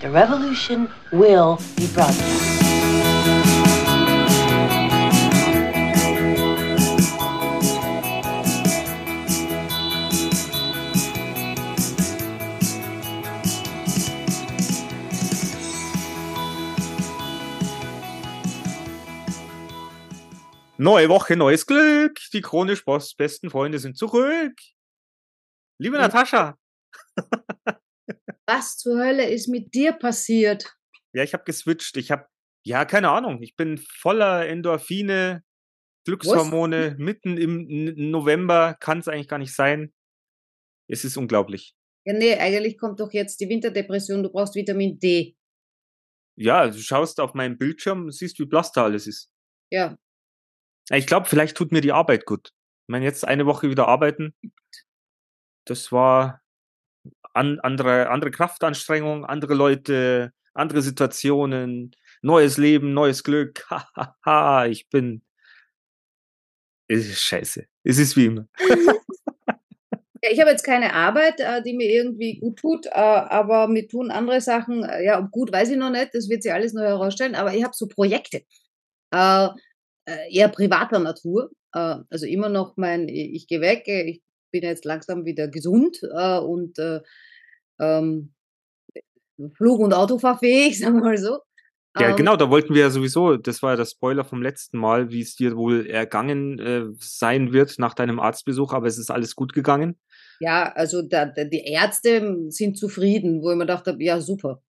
The revolution will be broadcast. Neue Woche, neues Glück. Die chronisch besten Freunde sind zurück. Liebe Ja. Natascha. Was zur Hölle ist mit dir passiert? Ja, ich habe geswitcht. Ich habe, ja, keine Ahnung. Ich bin voller Endorphine, Glückshormone. Mitten im November kann es eigentlich gar nicht sein. Es ist unglaublich. Ja, nee, eigentlich kommt doch jetzt die Winterdepression, du brauchst Vitamin D. Ja, du schaust auf meinen Bildschirm und siehst, wie blass da alles ist. Ja, Ich glaube, vielleicht tut mir die Arbeit gut. Ich meine, jetzt eine Woche wieder arbeiten. Das war an, andere, andere Kraftanstrengung, andere Leute, andere Situationen, neues Leben, neues Glück. Hahaha, ich bin. Es ist scheiße. Es ist wie immer. Ja, ich habe jetzt keine Arbeit, äh, die mir irgendwie gut tut, äh, aber mir tun andere Sachen, äh, ja, ob gut weiß ich noch nicht, das wird sich alles noch herausstellen, aber ich habe so Projekte, eher privater Natur, also immer noch mein, ich, gehe weg, ich bin jetzt langsam wieder gesund und ähm, Flug- und Autofahrfähig, sagen wir mal so. Ja, Ähm, genau, da wollten wir ja sowieso, das war ja der Spoiler vom letzten Mal, wie es dir wohl ergangen äh, sein wird nach deinem Arztbesuch, aber es ist alles gut gegangen. Ja, also da, da, die Ärzte sind zufrieden, wo ich mir gedacht habe, ja super,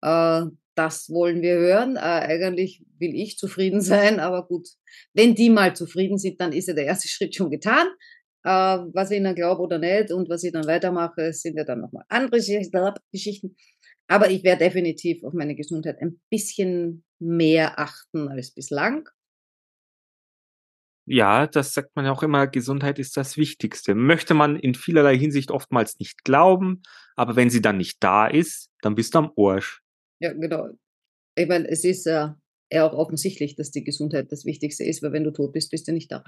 äh, das wollen wir hören. Äh, eigentlich will ich zufrieden sein, aber gut, wenn die mal zufrieden sind, dann ist ja der erste Schritt schon getan. Äh, was ich ihnen glaube oder nicht und was ich dann weitermache, sind ja dann nochmal andere Geschichten-. Aber ich werde definitiv auf meine Gesundheit ein bisschen mehr achten als bislang. Ja, das sagt man ja auch immer, Gesundheit ist das Wichtigste. Möchte man in vielerlei Hinsicht oftmals nicht glauben, aber wenn sie dann nicht da ist, dann bist du am Arsch. Ja, genau. Ich meine, es ist äh, eher auch offensichtlich, dass die Gesundheit das Wichtigste ist, weil wenn du tot bist, bist du nicht da.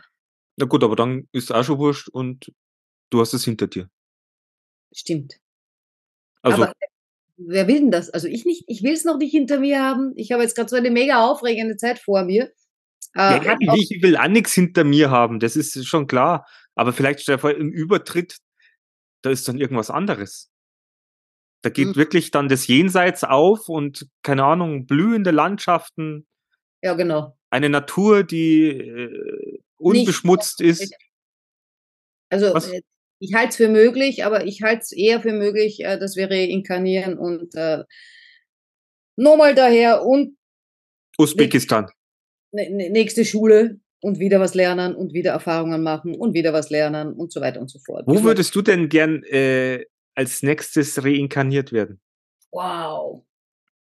Na gut, aber dann ist auch schon wurscht und du hast es hinter dir. Stimmt. Also, Aber wer will denn das? Also ich nicht, ich will es noch nicht hinter mir haben. Ich habe jetzt gerade so eine mega aufregende Zeit vor mir. Äh, ja, ich will auch nichts hinter mir haben, das ist schon klar. Aber vielleicht stell dir vor, im Übertritt, da ist dann irgendwas anderes. Da geht Mhm. wirklich dann das Jenseits auf und, keine Ahnung, blühende Landschaften, ja, genau. eine Natur, die äh, unbeschmutzt ist. Also Was? äh, ich halte es für möglich, aber ich halte es eher für möglich, äh, dass wir reinkarnieren und äh, nochmal daher und Usbekistan. nächste Schule und wieder was lernen und wieder Erfahrungen machen und wieder was lernen und so weiter und so fort. Wo würdest du denn gern äh, als nächstes reinkarniert werden? Wow.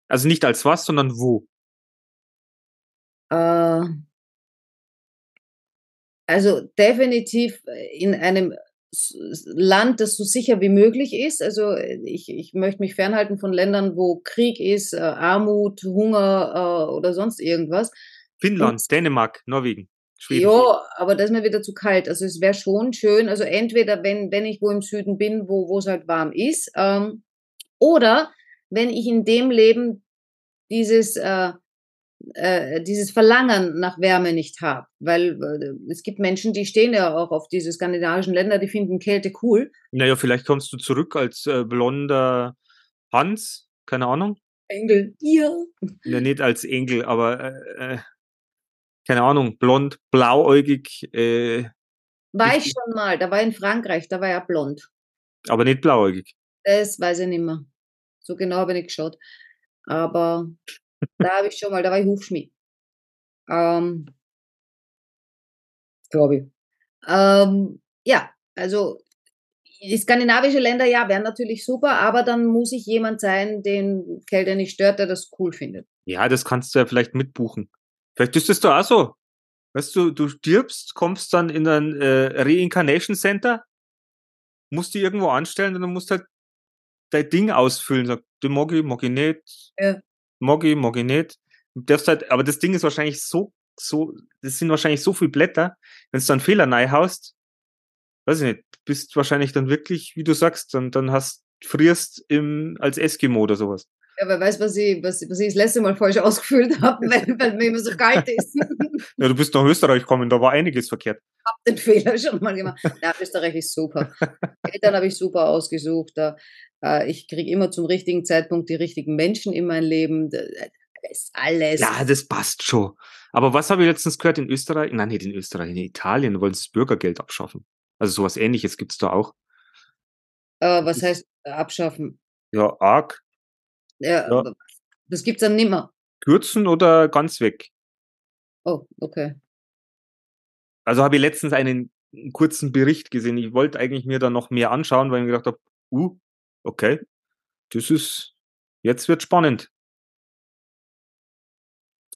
Also nicht als was, sondern wo? Äh, also definitiv in einem Land, das so sicher wie möglich ist. Also äh, ich, ich möchte mich fernhalten von Ländern, wo Krieg ist, äh, Armut, Hunger äh, oder sonst irgendwas. Finnland, Dänemark, Norwegen, Schweden. Ja, aber das ist mir wieder zu kalt. Also es wäre schon schön, also entweder wenn, wenn ich wo im Süden bin, wo wo es halt warm ist, ähm, oder wenn ich in dem Leben dieses, äh, äh, dieses Verlangen nach Wärme nicht habe. Weil äh, es gibt Menschen, die stehen ja auch auf diese skandinavischen Länder, die finden Kälte cool. Naja, vielleicht kommst du zurück als äh, blonder Hans, keine Ahnung. Engel, ja. Ja, nicht als Engel, aber äh, keine Ahnung, blond, blauäugig, äh, War ich schon mal, da war in Frankreich, da war er blond. aber nicht blauäugig. Das weiß ich nicht mehr. So genau habe ich nicht geschaut. Aber da habe ich schon mal, da war ich Hufschmied. Ähm, Glaube ich. Ähm, ja, also die skandinavische Länder, ja, wären natürlich super, aber dann muss ich jemand sein, den Kälte nicht stört, der das cool findet. Ja, das kannst du ja vielleicht mitbuchen. Vielleicht ist das doch auch so. Weißt du, du stirbst, kommst dann in ein äh, Reincarnation Center, musst die irgendwo anstellen und dann musst halt dein Ding ausfüllen. Sag, du mag ich, mag ich nicht, Ja. Nicht. Du darfst halt, aber das Ding ist wahrscheinlich so, so, das sind wahrscheinlich so viele Blätter, wenn du dann Fehler haust, weiß ich nicht, bist wahrscheinlich dann wirklich, wie du sagst, dann, dann hast, frierst im, als Eskimo oder sowas. Ja, wer weiß, was ich, was, was ich das letzte Mal falsch ausgefüllt habe, weil, weil mir immer so kalt ist. Ja, du bist nach Österreich gekommen, da war einiges verkehrt. habe den Fehler schon mal gemacht. Ja, Österreich ist super. Eltern habe ich super ausgesucht. Äh, ich kriege immer zum richtigen Zeitpunkt die richtigen Menschen in mein Leben. Ist alles. Ja, das passt schon. Aber was habe ich letztens gehört in Österreich? Nein, nicht in Österreich, in Italien wollen sie das Bürgergeld abschaffen. Also sowas ähnliches gibt's da auch. Äh, was heißt abschaffen? Ja, arg. Ja, Ja. Das gibt's dann nimmer. Kürzen oder ganz weg. Oh, okay. Also habe ich letztens einen kurzen Bericht gesehen. Ich wollte eigentlich mir da noch mehr anschauen, weil ich mir gedacht habe, uh, okay, das ist, jetzt wird spannend.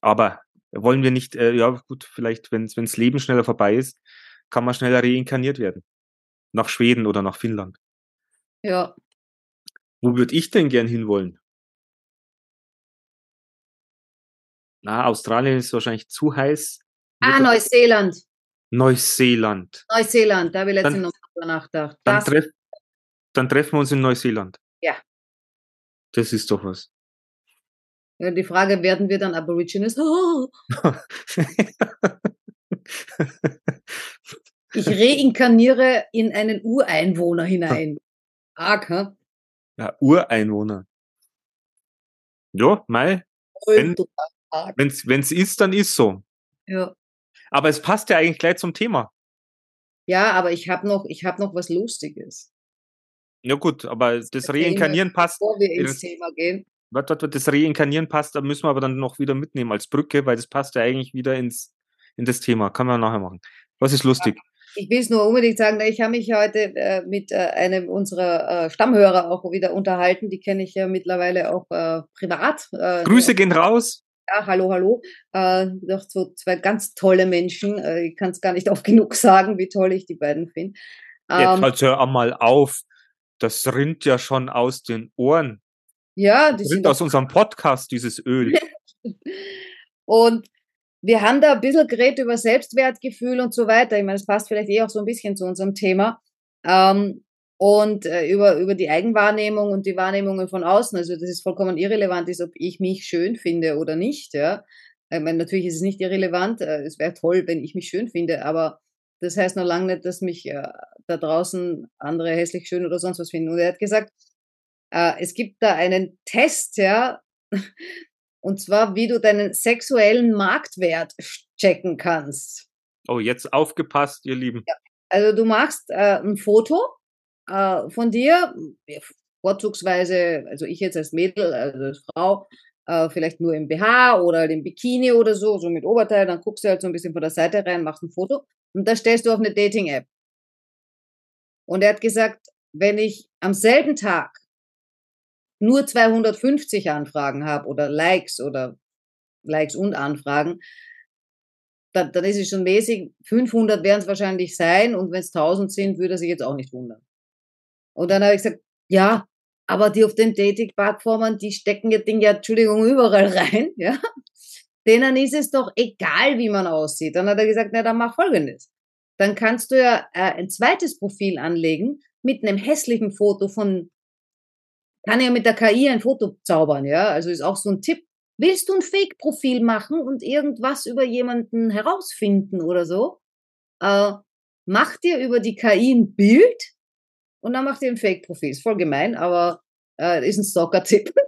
Aber wollen wir nicht, äh, ja gut, vielleicht, wenn das Leben schneller vorbei ist, kann man schneller reinkarniert werden. Nach Schweden oder nach Finnland. Ja. Wo würde ich denn gern hinwollen? Na, Australien ist wahrscheinlich zu heiß. Ah, Neuseeland. Neuseeland. Neuseeland, da habe ich letztens noch drüber nachgedacht. Dann, treff, dann treffen wir uns in Neuseeland. Ja. Das ist doch was. ja, die Frage, werden wir dann Aborigines? Oh, ich reinkarniere in einen Ureinwohner hinein. Arg, hä? ja, Ureinwohner. Ja, mei, Wenn- Wenn's, wenn's ist, dann ist so. Ja. Aber es passt ja eigentlich gleich zum Thema. ja, aber ich habe noch, ich hab noch was Lustiges, Ja gut, aber das Reinkarnieren passt. bevor wir ins Das- Thema gehen. Warte, warte, warte, das Reinkarnieren passt, da müssen wir aber dann noch wieder mitnehmen als Brücke, weil das passt ja eigentlich wieder ins, in das Thema. Kann man nachher machen. Was ist lustig? Ich will es nur unbedingt sagen, ich habe mich heute äh, mit äh, einem unserer äh, Stammhörer auch wieder unterhalten. Die kenne ich ja mittlerweile auch äh, privat. Äh, Grüße gehen raus. Ja, hallo, hallo. Äh, doch so zwei ganz tolle Menschen. Äh, ich kann es gar nicht oft genug sagen, wie toll ich die beiden finde. Jetzt Ähm, halt hör einmal auf. Das rinnt ja schon aus den Ohren. ja, Das rinnt aus unserem Podcast, dieses Öl. Und wir haben da ein bisschen geredet über Selbstwertgefühl und so weiter. Ich meine, das passt vielleicht eh auch so ein bisschen zu unserem Thema. Ähm, und äh, über, über die Eigenwahrnehmung und die Wahrnehmungen von außen. Also, das ist vollkommen irrelevant ist, ob ich mich schön finde oder nicht. Ja. Ich meine, natürlich ist es nicht irrelevant. Äh, es wäre toll, wenn ich mich schön finde, aber das heißt noch lange nicht, dass mich äh, da draußen andere hässlich schön oder sonst was finden. Und er hat gesagt, äh, es gibt da einen Test, ja, und zwar, wie du deinen sexuellen Marktwert checken kannst. Oh, jetzt aufgepasst, ihr Lieben. Also du machst äh, ein Foto äh, von dir, vorzugsweise, also ich jetzt als Mädel, also als Frau, äh, vielleicht nur im BH oder halt im Bikini oder so, so mit Oberteil, dann guckst du halt so ein bisschen von der Seite rein, machst ein Foto und das stellst du auf eine Dating-App. Und er hat gesagt, wenn ich am selben Tag nur 250 Anfragen habe oder Likes oder Likes und Anfragen, dann, dann ist es schon mäßig. 500 werden es wahrscheinlich sein und wenn es 1000 sind, würde er sich jetzt auch nicht wundern. Und dann habe ich gesagt, ja, aber die auf den Dating-Plattformen, die stecken ihr Ding ja, Entschuldigung, überall rein, ja. Denen ist es doch egal, wie man aussieht. Dann hat er gesagt, na, dann mach Folgendes. Dann kannst du ja äh, ein zweites Profil anlegen mit einem hässlichen Foto von, kann ja mit der KI ein Foto zaubern, ja. Also ist auch so ein Tipp. Willst du ein Fake-Profil machen und irgendwas über jemanden herausfinden oder so? Äh, mach dir über die KI ein Bild und dann mach dir ein Fake-Profil. Ist voll gemein, aber äh, ist ein Stalker-Tipp.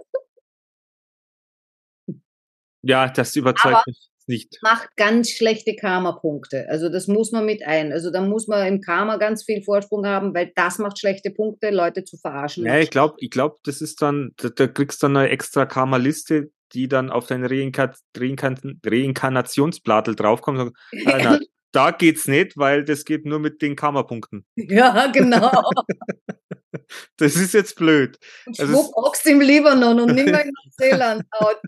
Ja, das überzeugt Aber- mich nicht. Macht ganz schlechte Karma-Punkte. Also das muss man mit ein. Also da muss man im Karma ganz viel Vorsprung haben, weil das macht schlechte Punkte, Leute zu verarschen. Ja, ich glaube, ich glaub, das ist dann, da, da kriegst du dann eine extra Karma-Liste, die dann auf dein Reinka Reinkan Reinkarnationsblattl draufkommt. und sagt, ah, da geht's nicht, weil das geht nur mit den Karma-Punkten. ja, genau. Das ist jetzt blöd. Und Also schwupp im Libanon und nimmer in Neuseeland. Out.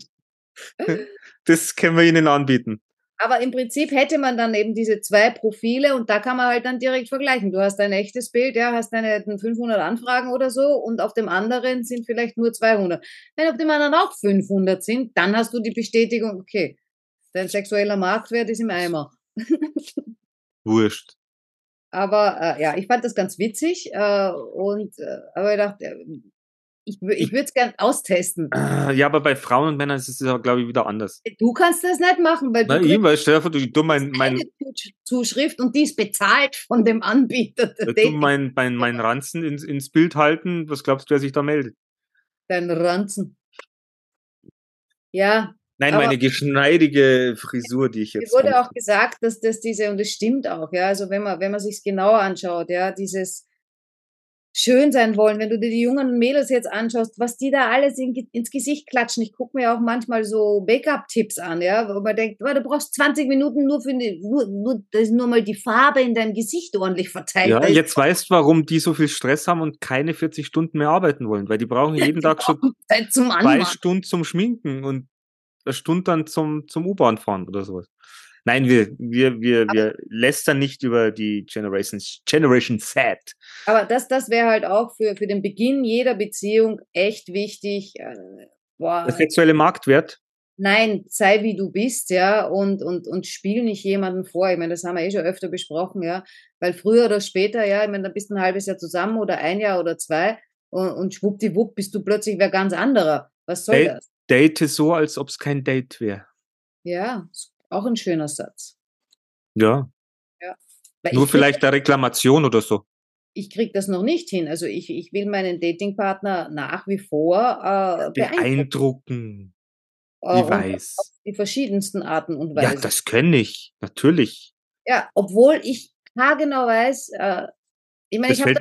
Das können wir ihnen anbieten. Aber im Prinzip hätte man dann eben diese zwei Profile und da kann man halt dann direkt vergleichen. Du hast ein echtes Bild, ja, hast deine 500 Anfragen oder so und auf dem anderen sind vielleicht nur 200. Wenn auf dem anderen auch 500 sind, dann hast du die Bestätigung, okay, dein sexueller Marktwert ist im Eimer. Wurscht. Aber äh, ja, ich fand das ganz witzig äh, und äh, aber ich dachte, äh, Ich, ich würde es gern austesten. Äh, Ja, aber bei Frauen und Männern ist es ja, glaube ich, wieder anders. Du kannst das nicht machen, weil du Na, kriegst ich, weil stell dir vor, du, du mein, mein, Zuschrift und die ist bezahlt von dem Anbieter. der du mein, mein, mein Ranzen ins, ins Bild halten. Was glaubst du, wer sich da meldet? Dein Ranzen. Ja, Nein, Aber- meine geschneidige Frisur, die ich Mir jetzt. wurde habe. auch gesagt, dass das diese, und das stimmt auch, ja, also wenn man, wenn man sich's genauer anschaut, ja, dieses schön sein wollen, wenn du dir die jungen Mädels jetzt anschaust, was die da alles in, ins Gesicht klatschen. Ich gucke mir auch manchmal so Make-up-Tipps an, ja, wo man denkt, oh, du brauchst 20 Minuten nur für die, nur, nur, dass nur mal die Farbe in deinem Gesicht ordentlich verteilt. Ja, jetzt weißt du, warum die so viel Stress haben und keine 40 Stunden mehr arbeiten wollen, weil die brauchen jeden Tag schon zwei. Stunden zum Schminken und Stunde dann zum, zum U-Bahn fahren oder sowas. Nein, wir, wir, wir, wir lästern nicht über die Generation, Generation Z. Aber das, das wäre halt auch für, für den Beginn jeder Beziehung echt wichtig. Äh, boah, Der sexuelle Marktwert. Nein, sei wie du bist, ja, und, und, und spiel nicht jemanden vor. Ich meine, das haben wir eh schon öfter besprochen, ja, weil früher oder später, ja, ich meine, da bist du ein halbes Jahr zusammen oder ein Jahr oder zwei und, und schwuppdiwupp bist du plötzlich wer ganz anderer. Was soll Ey. das? Date so, als ob es kein Date wäre. Ja, auch ein schöner Satz. Ja, Weil nur vielleicht eine Reklamation oder so. ich krieg das noch nicht hin. Also ich, ich will meinen Datingpartner nach wie vor äh, beeindrucken. Beeindrucken. Äh, Ich und weiß. Auf die verschiedensten Arten und Ja, Weisen. das kenne ich. Natürlich. Ja, obwohl ich haargenau weiß, äh, ich meine, ich habe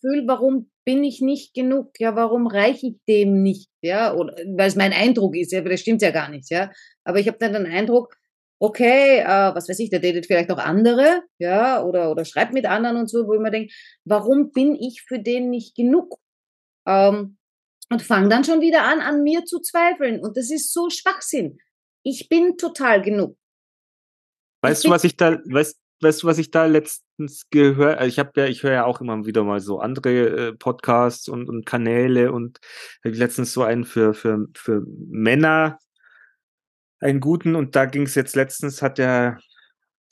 Gefühl, warum bin ich nicht genug? Ja, warum reiche ich dem nicht? Ja, oder weil es mein Eindruck ist, ja, aber das stimmt ja gar nicht, ja. Aber ich habe dann den Eindruck, okay, äh, was weiß ich, der datet vielleicht auch andere, ja, oder, oder schreibt mit anderen und so, wo ich mir denke, warum bin ich für den nicht genug? Ähm, und fange dann schon wieder an, an mir zu zweifeln. Und das ist so Schwachsinn. Ich bin total genug. Weißt du, was ich da, weißt, weißt du, was ich da letztens gehört? Ich habe ja, ich höre ja auch immer wieder mal so andere äh, Podcasts und, und Kanäle und hab ich letztens so einen für für für Männer einen guten und da ging es jetzt letztens hat der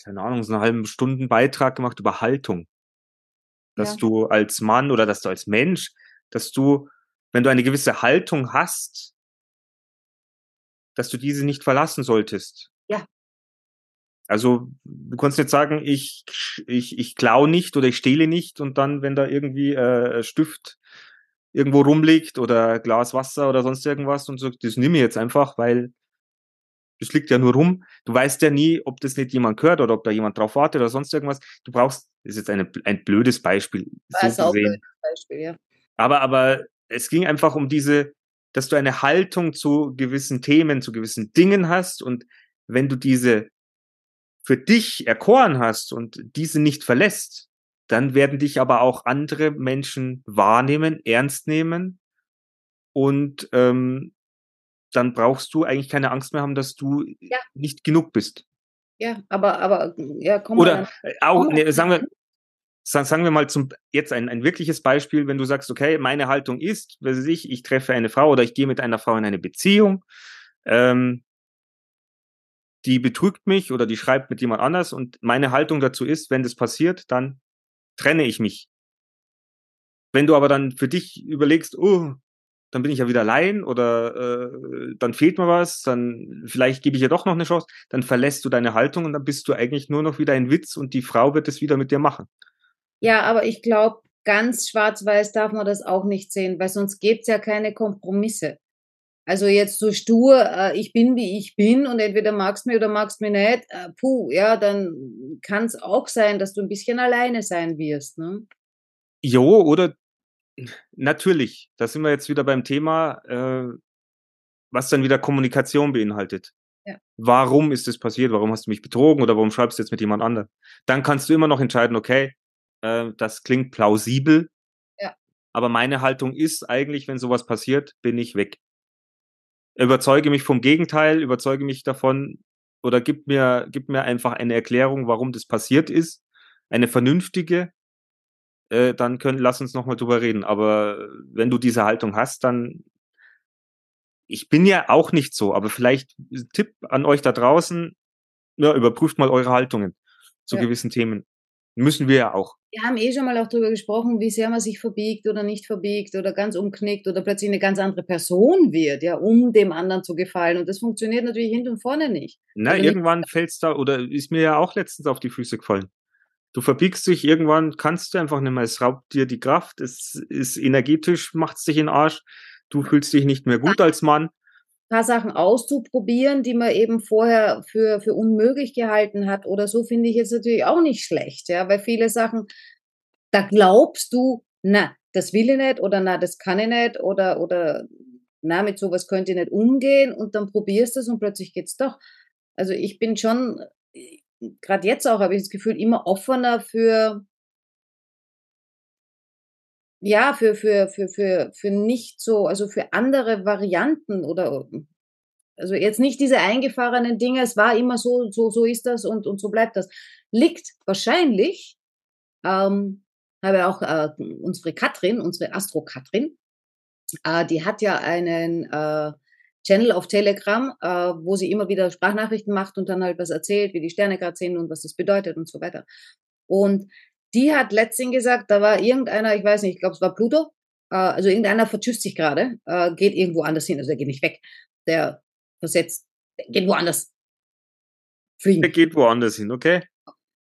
keine Ahnung so einen halben Stunden Beitrag gemacht über Haltung, dass Ja. du als Mann oder dass du als Mensch, dass du wenn du eine gewisse Haltung hast, dass du diese nicht verlassen solltest. Also du kannst nicht sagen, ich, ich, ich klau nicht oder ich stehle nicht und dann, wenn da irgendwie äh, Stift irgendwo rumliegt oder Glas Wasser oder sonst irgendwas und so, das nimm ich jetzt einfach, weil das liegt ja nur rum. Du weißt ja nie, ob das nicht jemand hört oder ob da jemand drauf wartet oder sonst irgendwas. Du brauchst, das ist jetzt eine, ein blödes Beispiel, Das ist so auch gesehen. ein Beispiel, ja. Aber, aber es ging einfach um diese, dass du eine Haltung zu gewissen Themen, zu gewissen Dingen hast und wenn du diese für dich erkoren hast und diese nicht verlässt, dann werden dich aber auch andere Menschen wahrnehmen, ernst nehmen und ähm, dann brauchst du eigentlich keine Angst mehr haben, dass du Ja. nicht genug bist. Ja, aber, aber, ja, komm mal. Oder äh, auch, ne, mal. sagen wir, sa- sagen wir mal zum, jetzt ein, ein wirkliches Beispiel, wenn du sagst, okay, meine Haltung ist, weiß ich, ich treffe eine Frau oder ich gehe mit einer Frau in eine Beziehung, ähm, die betrügt mich oder die schreibt mit jemand anders und meine Haltung dazu ist, wenn das passiert, dann trenne ich mich. Wenn du aber dann für dich überlegst, oh, dann bin ich ja wieder allein oder äh, dann fehlt mir was, dann vielleicht gebe ich ihr doch noch eine Chance, dann verlässt du deine Haltung und dann bist du eigentlich nur noch wieder ein Witz und die Frau wird es wieder mit dir machen. Ja, aber ich glaube, ganz schwarz-weiß darf man das auch nicht sehen, weil sonst gibt's ja keine Kompromisse. Also jetzt so stur, äh, ich bin wie ich bin und entweder magst mich oder magst mich nicht, äh, puh, ja, dann kann es auch sein, dass du ein bisschen alleine sein wirst. Ne? Jo, oder natürlich, da sind wir jetzt wieder beim Thema, äh, was dann wieder Kommunikation beinhaltet. Ja. Warum ist es passiert? Warum hast du mich betrogen oder warum schreibst du jetzt mit jemand anderem? Dann kannst du immer noch entscheiden, okay, äh, das klingt plausibel, Ja. aber meine Haltung ist eigentlich, wenn sowas passiert, bin ich weg. Überzeuge mich vom Gegenteil, überzeuge mich davon oder gib mir, gib mir einfach eine Erklärung, warum das passiert ist, eine vernünftige, äh, dann können, lass uns nochmal drüber reden. Aber wenn du diese Haltung hast, dann, ich bin ja auch nicht so, aber vielleicht Tipp an euch da draußen, ja, überprüft mal eure Haltungen zu Ja. gewissen Themen. Müssen wir ja auch. Wir haben eh schon mal auch darüber gesprochen, wie sehr man sich verbiegt oder nicht verbiegt oder ganz umknickt oder plötzlich eine ganz andere Person wird, ja, um dem anderen zu gefallen. Und das funktioniert natürlich hinten und vorne nicht. Na, Also irgendwann fällt's da, oder ist mir ja auch letztens auf die Füße gefallen. Du verbiegst dich, irgendwann kannst du einfach nicht mehr. Es raubt dir die Kraft, es ist energetisch, macht's dich in den Arsch. Du fühlst dich nicht mehr gut als Mann. Paar Sachen auszuprobieren, die man eben vorher für, für unmöglich gehalten hat oder so, finde ich jetzt natürlich auch nicht schlecht, ja, weil viele Sachen, da glaubst du, na, das will ich nicht oder na, das kann ich nicht oder, oder na, mit sowas könnte ich nicht umgehen und dann probierst du es und plötzlich geht's doch. Also ich bin schon, gerade jetzt auch habe ich das Gefühl, immer offener für, ja, für, für, für, für, für nicht so, also für andere Varianten oder, also jetzt nicht diese eingefahrenen Dinge, es war immer so, so, so ist das und, und so bleibt das. Liegt wahrscheinlich, ähm, habe auch äh, unsere Katrin, unsere Astro-Katrin, äh, die hat ja einen äh, Channel auf Telegram, äh, wo sie immer wieder Sprachnachrichten macht und dann halt was erzählt, wie die Sterne gerade sind und was das bedeutet und so weiter. Und die hat letztens gesagt, da war irgendeiner, ich weiß nicht, ich glaube, es war Pluto, äh, also irgendeiner vertschüsst sich gerade, äh, geht irgendwo anders hin, also er geht nicht weg, der versetzt, der geht woanders fliegen. Der geht woanders hin, okay?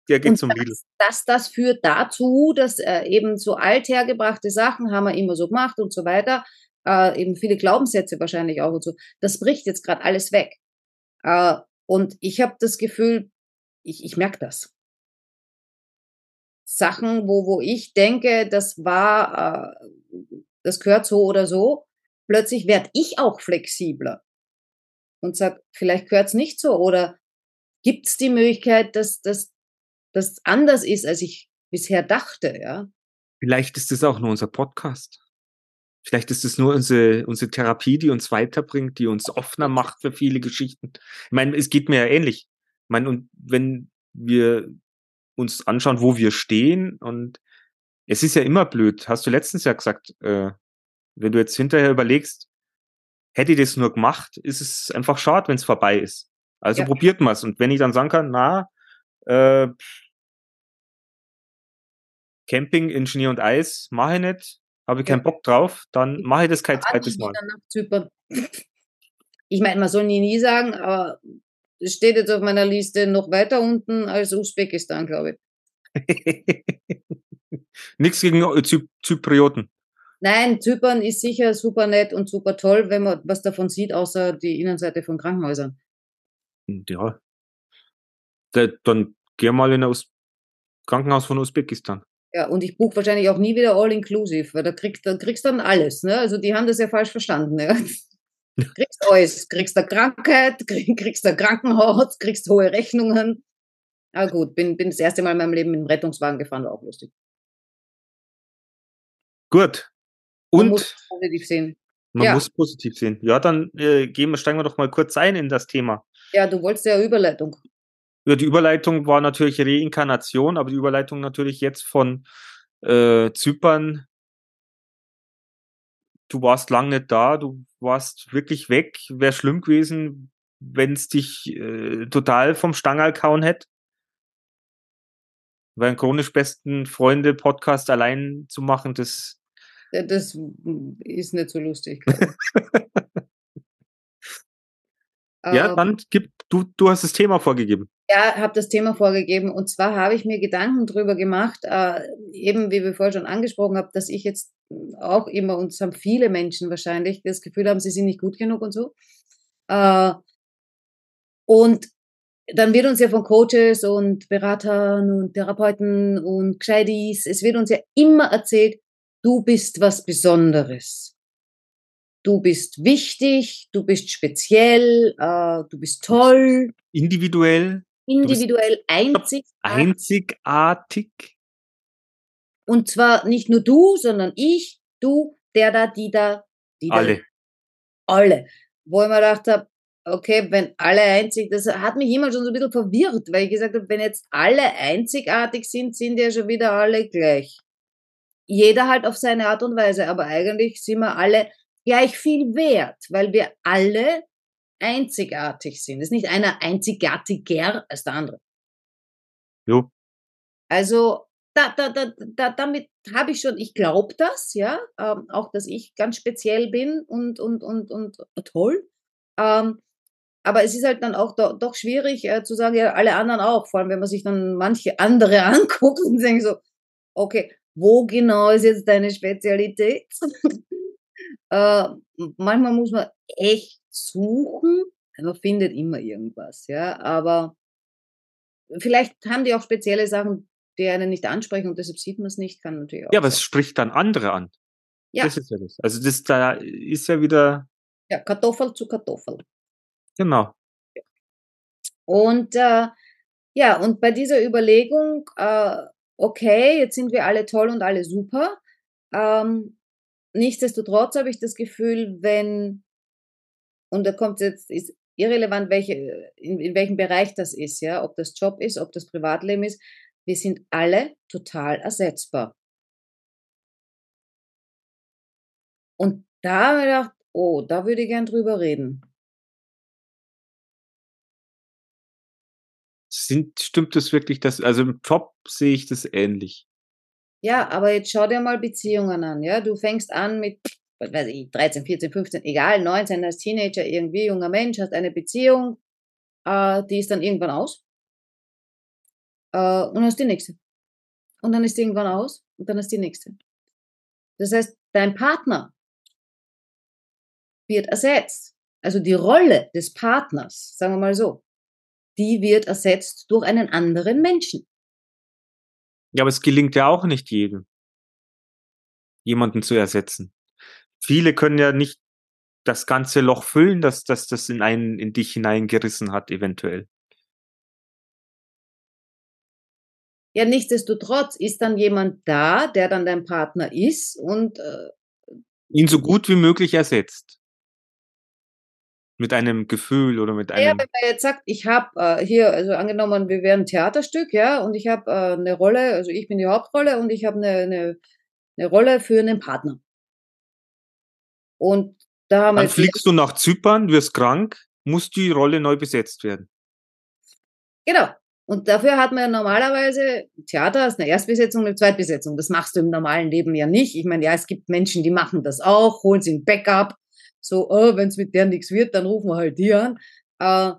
Der geht Und zum Lidl. das, das, das führt dazu, dass äh, eben so althergebrachte Sachen haben wir immer so gemacht und so weiter, äh, eben viele Glaubenssätze wahrscheinlich auch und so. Das bricht jetzt gerade alles weg. Äh, und ich habe das Gefühl, ich, ich merke das. Sachen, wo, wo ich denke, das war, äh, das gehört so oder so, plötzlich werde ich auch flexibler und sag, vielleicht gehört's nicht so oder gibt's die Möglichkeit, dass dass das anders ist, als ich bisher dachte, ja? Vielleicht ist es auch nur unser Podcast. Vielleicht ist es nur unsere, unsere Therapie, die uns weiterbringt, die uns offener macht für viele Geschichten. Ich meine, es geht mir ja ähnlich. Ich meine, und wenn wir uns anschauen, wo wir stehen, und es ist ja immer blöd, hast du letztens ja gesagt, äh, wenn du jetzt hinterher überlegst, hätte ich das nur gemacht, ist es einfach schade, wenn es vorbei ist. Also Ja. probiert mal's. Und wenn ich dann sagen kann, na, äh, Camping in Schnee und Eis mache ich nicht, habe ich Ja. keinen Bock drauf, dann mache ich das kein zweites Mal. Ich meine, man soll nie nie sagen, aber es steht jetzt auf meiner Liste noch weiter unten als Usbekistan, glaube ich. Nichts gegen äh, Zy Zyprioten. Nein, Zypern ist sicher super nett und super toll, wenn man was davon sieht, außer die Innenseite von Krankenhäusern. Ja. Da, dann geh mal in Us Krankenhaus von Usbekistan. Ja, und ich buche wahrscheinlich auch nie wieder All-Inclusive, weil da kriegst du kriegst dann alles, ne? Also die haben das ja falsch verstanden, ja. Kriegst alles, kriegst da Krankheit, krieg, kriegst da Krankenhaus, kriegst hohe Rechnungen. Aber gut, bin, bin das erste Mal in meinem Leben mit dem Rettungswagen gefahren, war auch lustig. Gut. Man Und muss positiv sehen. man ja. muss positiv sehen. Ja, dann äh, gehen wir, steigen wir doch mal kurz ein in das Thema. Ja, du wolltest ja Überleitung. Ja, die Überleitung war natürlich Reinkarnation, aber die Überleitung natürlich jetzt von äh, Zypern. Du warst lang nicht da, du warst wirklich weg. Wäre schlimm gewesen, wenn es dich äh, total vom Stangerl kauen hätte. Weil einen chronisch besten Freunde Podcast allein zu machen, das Äh, Das ist nicht so lustig. ja, Ähm, dann gib du du hast das Thema vorgegeben. Ja, habe das Thema vorgegeben und zwar habe ich mir Gedanken drüber gemacht, äh, eben wie wir vorher schon angesprochen haben, dass ich jetzt auch immer, und es haben viele Menschen wahrscheinlich, das Gefühl haben, sie sind nicht gut genug und so. Äh, und dann wird uns ja von Coaches und Beratern und Therapeuten und Gescheitis, es wird uns ja immer erzählt, du bist was Besonderes. Du bist wichtig, du bist speziell, äh, du bist toll, Individuell, individuell einzig einzigartig. Und zwar nicht nur du, sondern ich, du, der da, die da, die da, Alle. alle. Wo ich mir gedacht habe, okay, wenn alle einzig, das hat mich immer schon so ein bisschen verwirrt, weil ich gesagt habe, wenn jetzt alle einzigartig sind, sind ja schon wieder alle gleich. Jeder halt auf seine Art und Weise, aber eigentlich sind wir alle gleich viel wert, weil wir alle einzigartig sind. Es ist nicht einer einzigartiger als der andere. Jo. Also da, da, da, da, damit habe ich schon, ich glaube das, ja, ähm, auch dass ich ganz speziell bin und, und, und, und toll. Ähm, aber es ist halt dann auch do, doch schwierig äh, zu sagen, ja, alle anderen auch, vor allem wenn man sich dann manche andere anguckt und denkt so, okay, wo genau ist jetzt deine Spezialität? äh, manchmal muss man echt suchen, man findet immer irgendwas, ja, aber vielleicht haben die auch spezielle Sachen, die einen nicht ansprechen und deshalb sieht man es nicht, kann natürlich auch. Ja, aber es spricht dann andere an. Ja. Das ist ja das. Also das da ist ja wieder. Ja, Kartoffel zu Kartoffel. Genau. Und äh, ja, und bei dieser Überlegung, äh, okay, jetzt sind wir alle toll und alle super. Ähm, nichtsdestotrotz habe ich das Gefühl, wenn, und da kommt jetzt, ist irrelevant, welche, in, in welchem Bereich das ist, ja, ob das Job ist, ob das Privatleben ist, wir sind alle total ersetzbar. Und da habe ich gedacht, oh, da würde ich gern drüber reden. Sind, stimmt das wirklich, dass, also im Job sehe ich das ähnlich. Ja, aber jetzt schau dir mal Beziehungen an, ja. Du fängst an mit, was weiß ich, 13, 14, 15, egal, 19 als Teenager, irgendwie junger Mensch, hast eine Beziehung, äh, die ist dann irgendwann aus. Äh, und dann ist die nächste. Und dann ist die irgendwann aus und dann ist die nächste. Das heißt, dein Partner wird ersetzt. Also die Rolle des Partners, sagen wir mal so, die wird ersetzt durch einen anderen Menschen. Ja, aber es gelingt ja auch nicht jedem, jemanden zu ersetzen. Viele können ja nicht das ganze Loch füllen, das das, das in einen, in dich hineingerissen hat, eventuell. Ja, nichtsdestotrotz ist dann jemand da, der dann dein Partner ist und äh, ihn so gut wie möglich ersetzt. Mit einem Gefühl oder mit einem. Ja, wenn man jetzt sagt, ich habe äh, hier, also angenommen, wir wären ein Theaterstück, ja, und ich habe äh, eine Rolle, also ich bin die Hauptrolle und ich habe eine, eine, eine Rolle für einen Partner. Und da haben Dann wir fliegst du nach Zypern, wirst krank, muss die Rolle neu besetzt werden. Genau. Und dafür hat man ja normalerweise Theater ist eine Erstbesetzung, eine Zweitbesetzung. Das machst du im normalen Leben ja nicht. Ich meine, ja, es gibt Menschen, die machen das auch, holen sie ein Backup. So, oh, wenn es mit der nichts wird, dann rufen wir halt die an. Äh,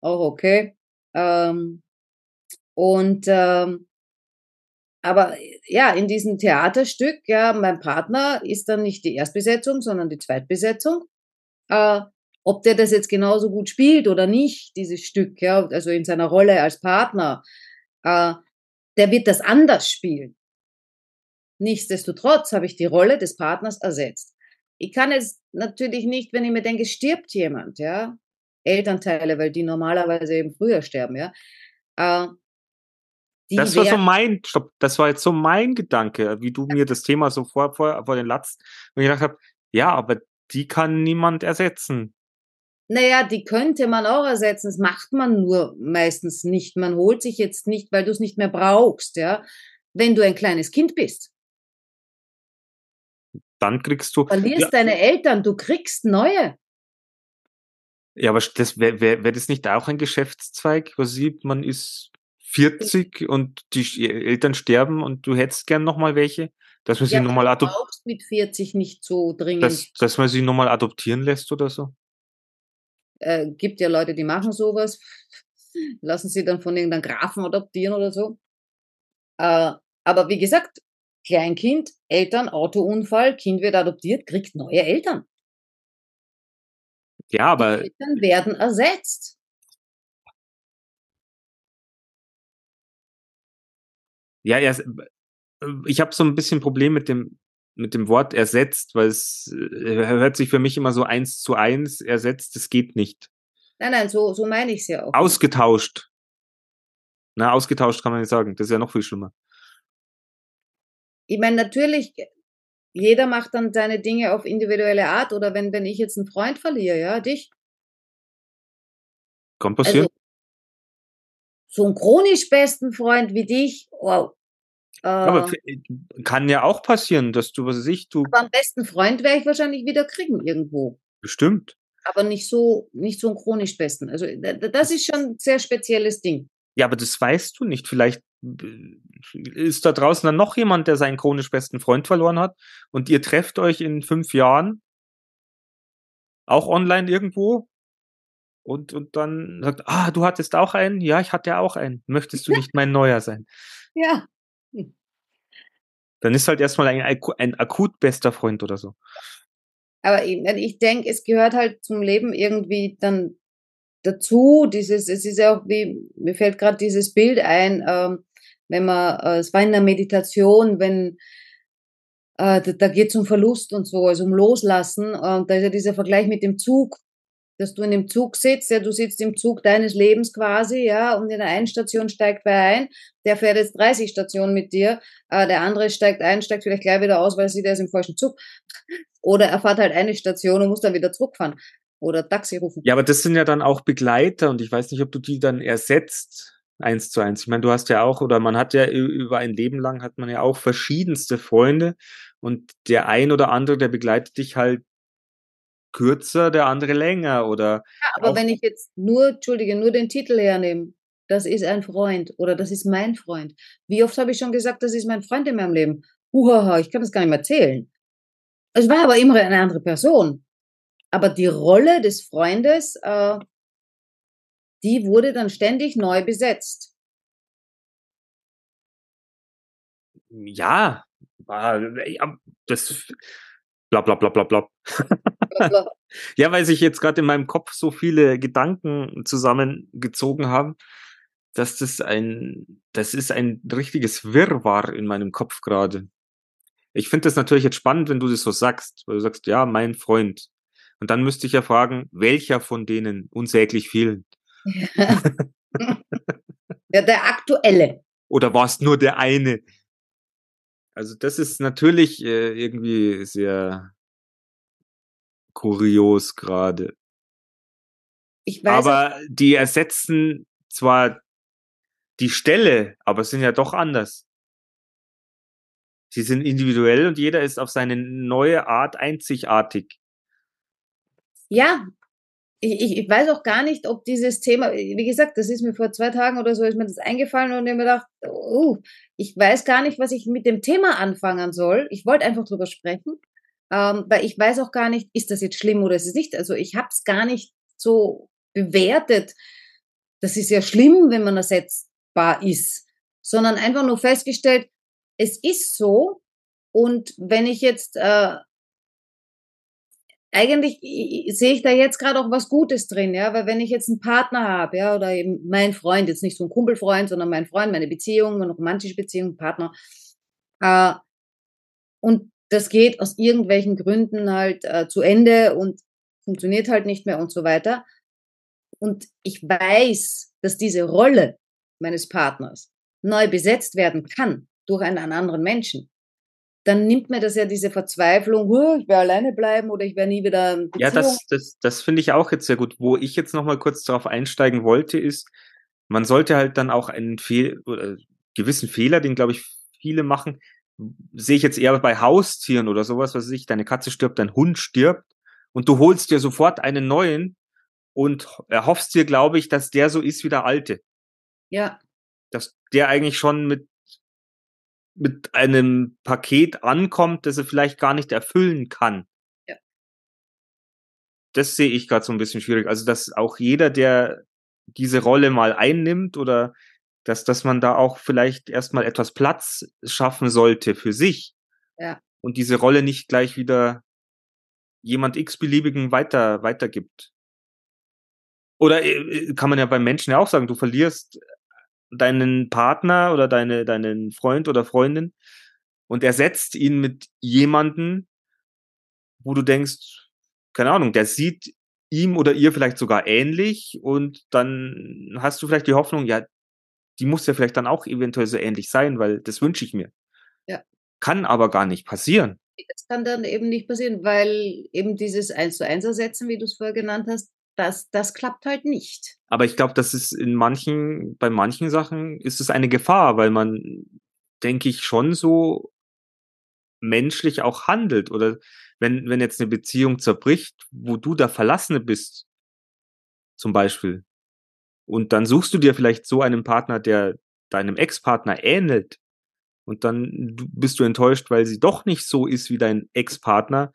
auch okay. Ähm, und ähm, aber ja, in diesem Theaterstück, ja, mein Partner ist dann nicht die Erstbesetzung, sondern die Zweitbesetzung. Äh, ob der das jetzt genauso gut spielt oder nicht, dieses Stück, ja, also in seiner Rolle als Partner, äh, der wird das anders spielen. Nichtsdestotrotz habe ich die Rolle des Partners ersetzt. Ich kann jetzt natürlich nicht, wenn ich mir denke, stirbt jemand, ja, Elternteile, weil die normalerweise eben früher sterben, ja. Äh, das war so mein, stopp, das war jetzt so mein Gedanke, wie du mir das Thema so vor, vor, vor den Latz, und ich gedacht habe, ja, aber die kann niemand ersetzen. Naja, die könnte man auch ersetzen. Das macht man nur meistens nicht. Man holt sich jetzt nicht, weil du es nicht mehr brauchst, ja. Wenn du ein kleines Kind bist. Dann kriegst du. Verlierst ja, deine Eltern, du kriegst neue. Ja, aber wäre wär, wär das nicht auch ein Geschäftszweig, wo sieht, man ist 40 und die Eltern sterben und du hättest gern nochmal welche? Dass man sie ja, nochmal adoptieren. Mit 40 nicht so dringend. Dass, dass man sie nochmal adoptieren lässt oder so? Äh, gibt ja Leute, die machen sowas, lassen sie dann von irgendeinem Grafen adoptieren oder so. Äh, aber wie gesagt, Kleinkind, Eltern, Autounfall, Kind wird adoptiert, kriegt neue Eltern. Ja, aber. Die Eltern werden ersetzt. Ja, er, ich habe so ein bisschen Problem mit dem mit dem Wort ersetzt, weil es äh, hört sich für mich immer so eins zu eins ersetzt, das geht nicht. Nein, nein, so, so meine ich es ja auch. Ausgetauscht. Na, ausgetauscht kann man nicht sagen, das ist ja noch viel schlimmer. Ich meine, natürlich, jeder macht dann seine Dinge auf individuelle Art oder wenn, wenn ich jetzt einen Freund verliere, ja, dich. Kann passieren. Also, so einen chronisch besten Freund wie dich, wow, aber äh, kann ja auch passieren, dass du, was weiß ich, du. Aber am besten Freund werde ich wahrscheinlich wieder kriegen irgendwo. Bestimmt. Aber nicht so, nicht so einen chronisch besten. Also das ist schon ein sehr spezielles Ding. Ja, aber das weißt du nicht. Vielleicht ist da draußen dann noch jemand, der seinen chronisch besten Freund verloren hat und ihr trefft euch in fünf Jahren auch online irgendwo und, und dann sagt, ah, du hattest auch einen? Ja, ich hatte auch einen. Möchtest du nicht mein neuer sein? Ja. Dann ist halt erstmal ein, ein akut bester Freund oder so. Aber ich, ich denke, es gehört halt zum Leben irgendwie dann dazu. Dieses, es ist ja auch wie, mir fällt gerade dieses Bild ein, ähm, wenn man, äh, es war in der Meditation, wenn äh, da, da geht es um Verlust und so, also um Loslassen. Und da ist ja dieser Vergleich mit dem Zug dass du in dem Zug sitzt, ja, du sitzt im Zug deines Lebens quasi, ja, und in der einen Station steigt wer ein, der fährt jetzt 30 Stationen mit dir, äh, der andere steigt ein, steigt vielleicht gleich wieder aus, weil er sieht, er ist im falschen Zug. Oder er fährt halt eine Station und muss dann wieder zurückfahren. Oder Taxi rufen. Ja, aber das sind ja dann auch Begleiter und ich weiß nicht, ob du die dann ersetzt eins zu eins. Ich meine, du hast ja auch, oder man hat ja über ein Leben lang hat man ja auch verschiedenste Freunde und der ein oder andere, der begleitet dich halt kürzer, der andere länger oder. Ja, aber wenn ich jetzt nur, Entschuldige, nur den Titel hernehme, das ist ein Freund oder das ist mein Freund. Wie oft habe ich schon gesagt, das ist mein Freund in meinem Leben? Uhaha, ich kann das gar nicht mehr erzählen. Es war aber immer eine andere Person. Aber die Rolle des Freundes, äh, die wurde dann ständig neu besetzt. Ja, das bla bla bla bla bla. ja, weil sich jetzt gerade in meinem Kopf so viele Gedanken zusammengezogen haben, dass das ein, das ist ein richtiges Wirrwarr in meinem Kopf gerade. Ich finde das natürlich jetzt spannend, wenn du das so sagst, weil du sagst, ja, mein Freund. Und dann müsste ich ja fragen, welcher von denen unsäglich vielen? ja, der aktuelle. Oder war es nur der eine? Also das ist natürlich äh, irgendwie sehr kurios gerade. Ich weiß aber die ersetzen zwar die Stelle, aber sind ja doch anders. Sie sind individuell und jeder ist auf seine neue Art einzigartig. Ja, ich, ich weiß auch gar nicht, ob dieses Thema, wie gesagt, das ist mir vor zwei Tagen oder so, ist mir das eingefallen und ich habe mir gedacht, oh, ich weiß gar nicht, was ich mit dem Thema anfangen soll. Ich wollte einfach drüber sprechen, ähm, weil ich weiß auch gar nicht, ist das jetzt schlimm oder ist es nicht. Also ich habe es gar nicht so bewertet. Das ist ja schlimm, wenn man ersetzbar ist, sondern einfach nur festgestellt, es ist so. Und wenn ich jetzt äh, eigentlich sehe ich da jetzt gerade auch was Gutes drin, ja, weil wenn ich jetzt einen Partner habe, ja, oder eben mein Freund, jetzt nicht so ein Kumpelfreund, sondern mein Freund, meine Beziehung, eine romantische Beziehung, Partner, äh, und das geht aus irgendwelchen Gründen halt äh, zu Ende und funktioniert halt nicht mehr und so weiter. Und ich weiß, dass diese Rolle meines Partners neu besetzt werden kann durch einen anderen Menschen dann nimmt mir das ja diese Verzweiflung, ich werde alleine bleiben oder ich werde nie wieder. Beziehung. Ja, das, das, das finde ich auch jetzt sehr gut. Wo ich jetzt nochmal kurz darauf einsteigen wollte, ist, man sollte halt dann auch einen Fehl, oder gewissen Fehler, den glaube ich viele machen, sehe ich jetzt eher bei Haustieren oder sowas, was weiß ich, deine Katze stirbt, dein Hund stirbt und du holst dir sofort einen neuen und erhoffst dir, glaube ich, dass der so ist wie der alte. Ja. Dass der eigentlich schon mit mit einem Paket ankommt, das er vielleicht gar nicht erfüllen kann. Ja. Das sehe ich gerade so ein bisschen schwierig. Also, dass auch jeder, der diese Rolle mal einnimmt oder dass, dass man da auch vielleicht erstmal etwas Platz schaffen sollte für sich. Ja. Und diese Rolle nicht gleich wieder jemand x-beliebigen weiter, weitergibt. Oder äh, kann man ja beim Menschen ja auch sagen, du verlierst deinen Partner oder deine, deinen Freund oder Freundin und ersetzt ihn mit jemanden, wo du denkst, keine Ahnung, der sieht ihm oder ihr vielleicht sogar ähnlich und dann hast du vielleicht die Hoffnung, ja, die muss ja vielleicht dann auch eventuell so ähnlich sein, weil das wünsche ich mir. Ja. Kann aber gar nicht passieren. Das kann dann eben nicht passieren, weil eben dieses Eins zu eins ersetzen, wie du es vorher genannt hast, das, das klappt halt nicht. Aber ich glaube, das ist in manchen, bei manchen Sachen ist es eine Gefahr, weil man, denke ich, schon so menschlich auch handelt. Oder wenn, wenn jetzt eine Beziehung zerbricht, wo du der Verlassene bist, zum Beispiel, und dann suchst du dir vielleicht so einen Partner, der deinem Ex-Partner ähnelt und dann bist du enttäuscht, weil sie doch nicht so ist wie dein Ex-Partner,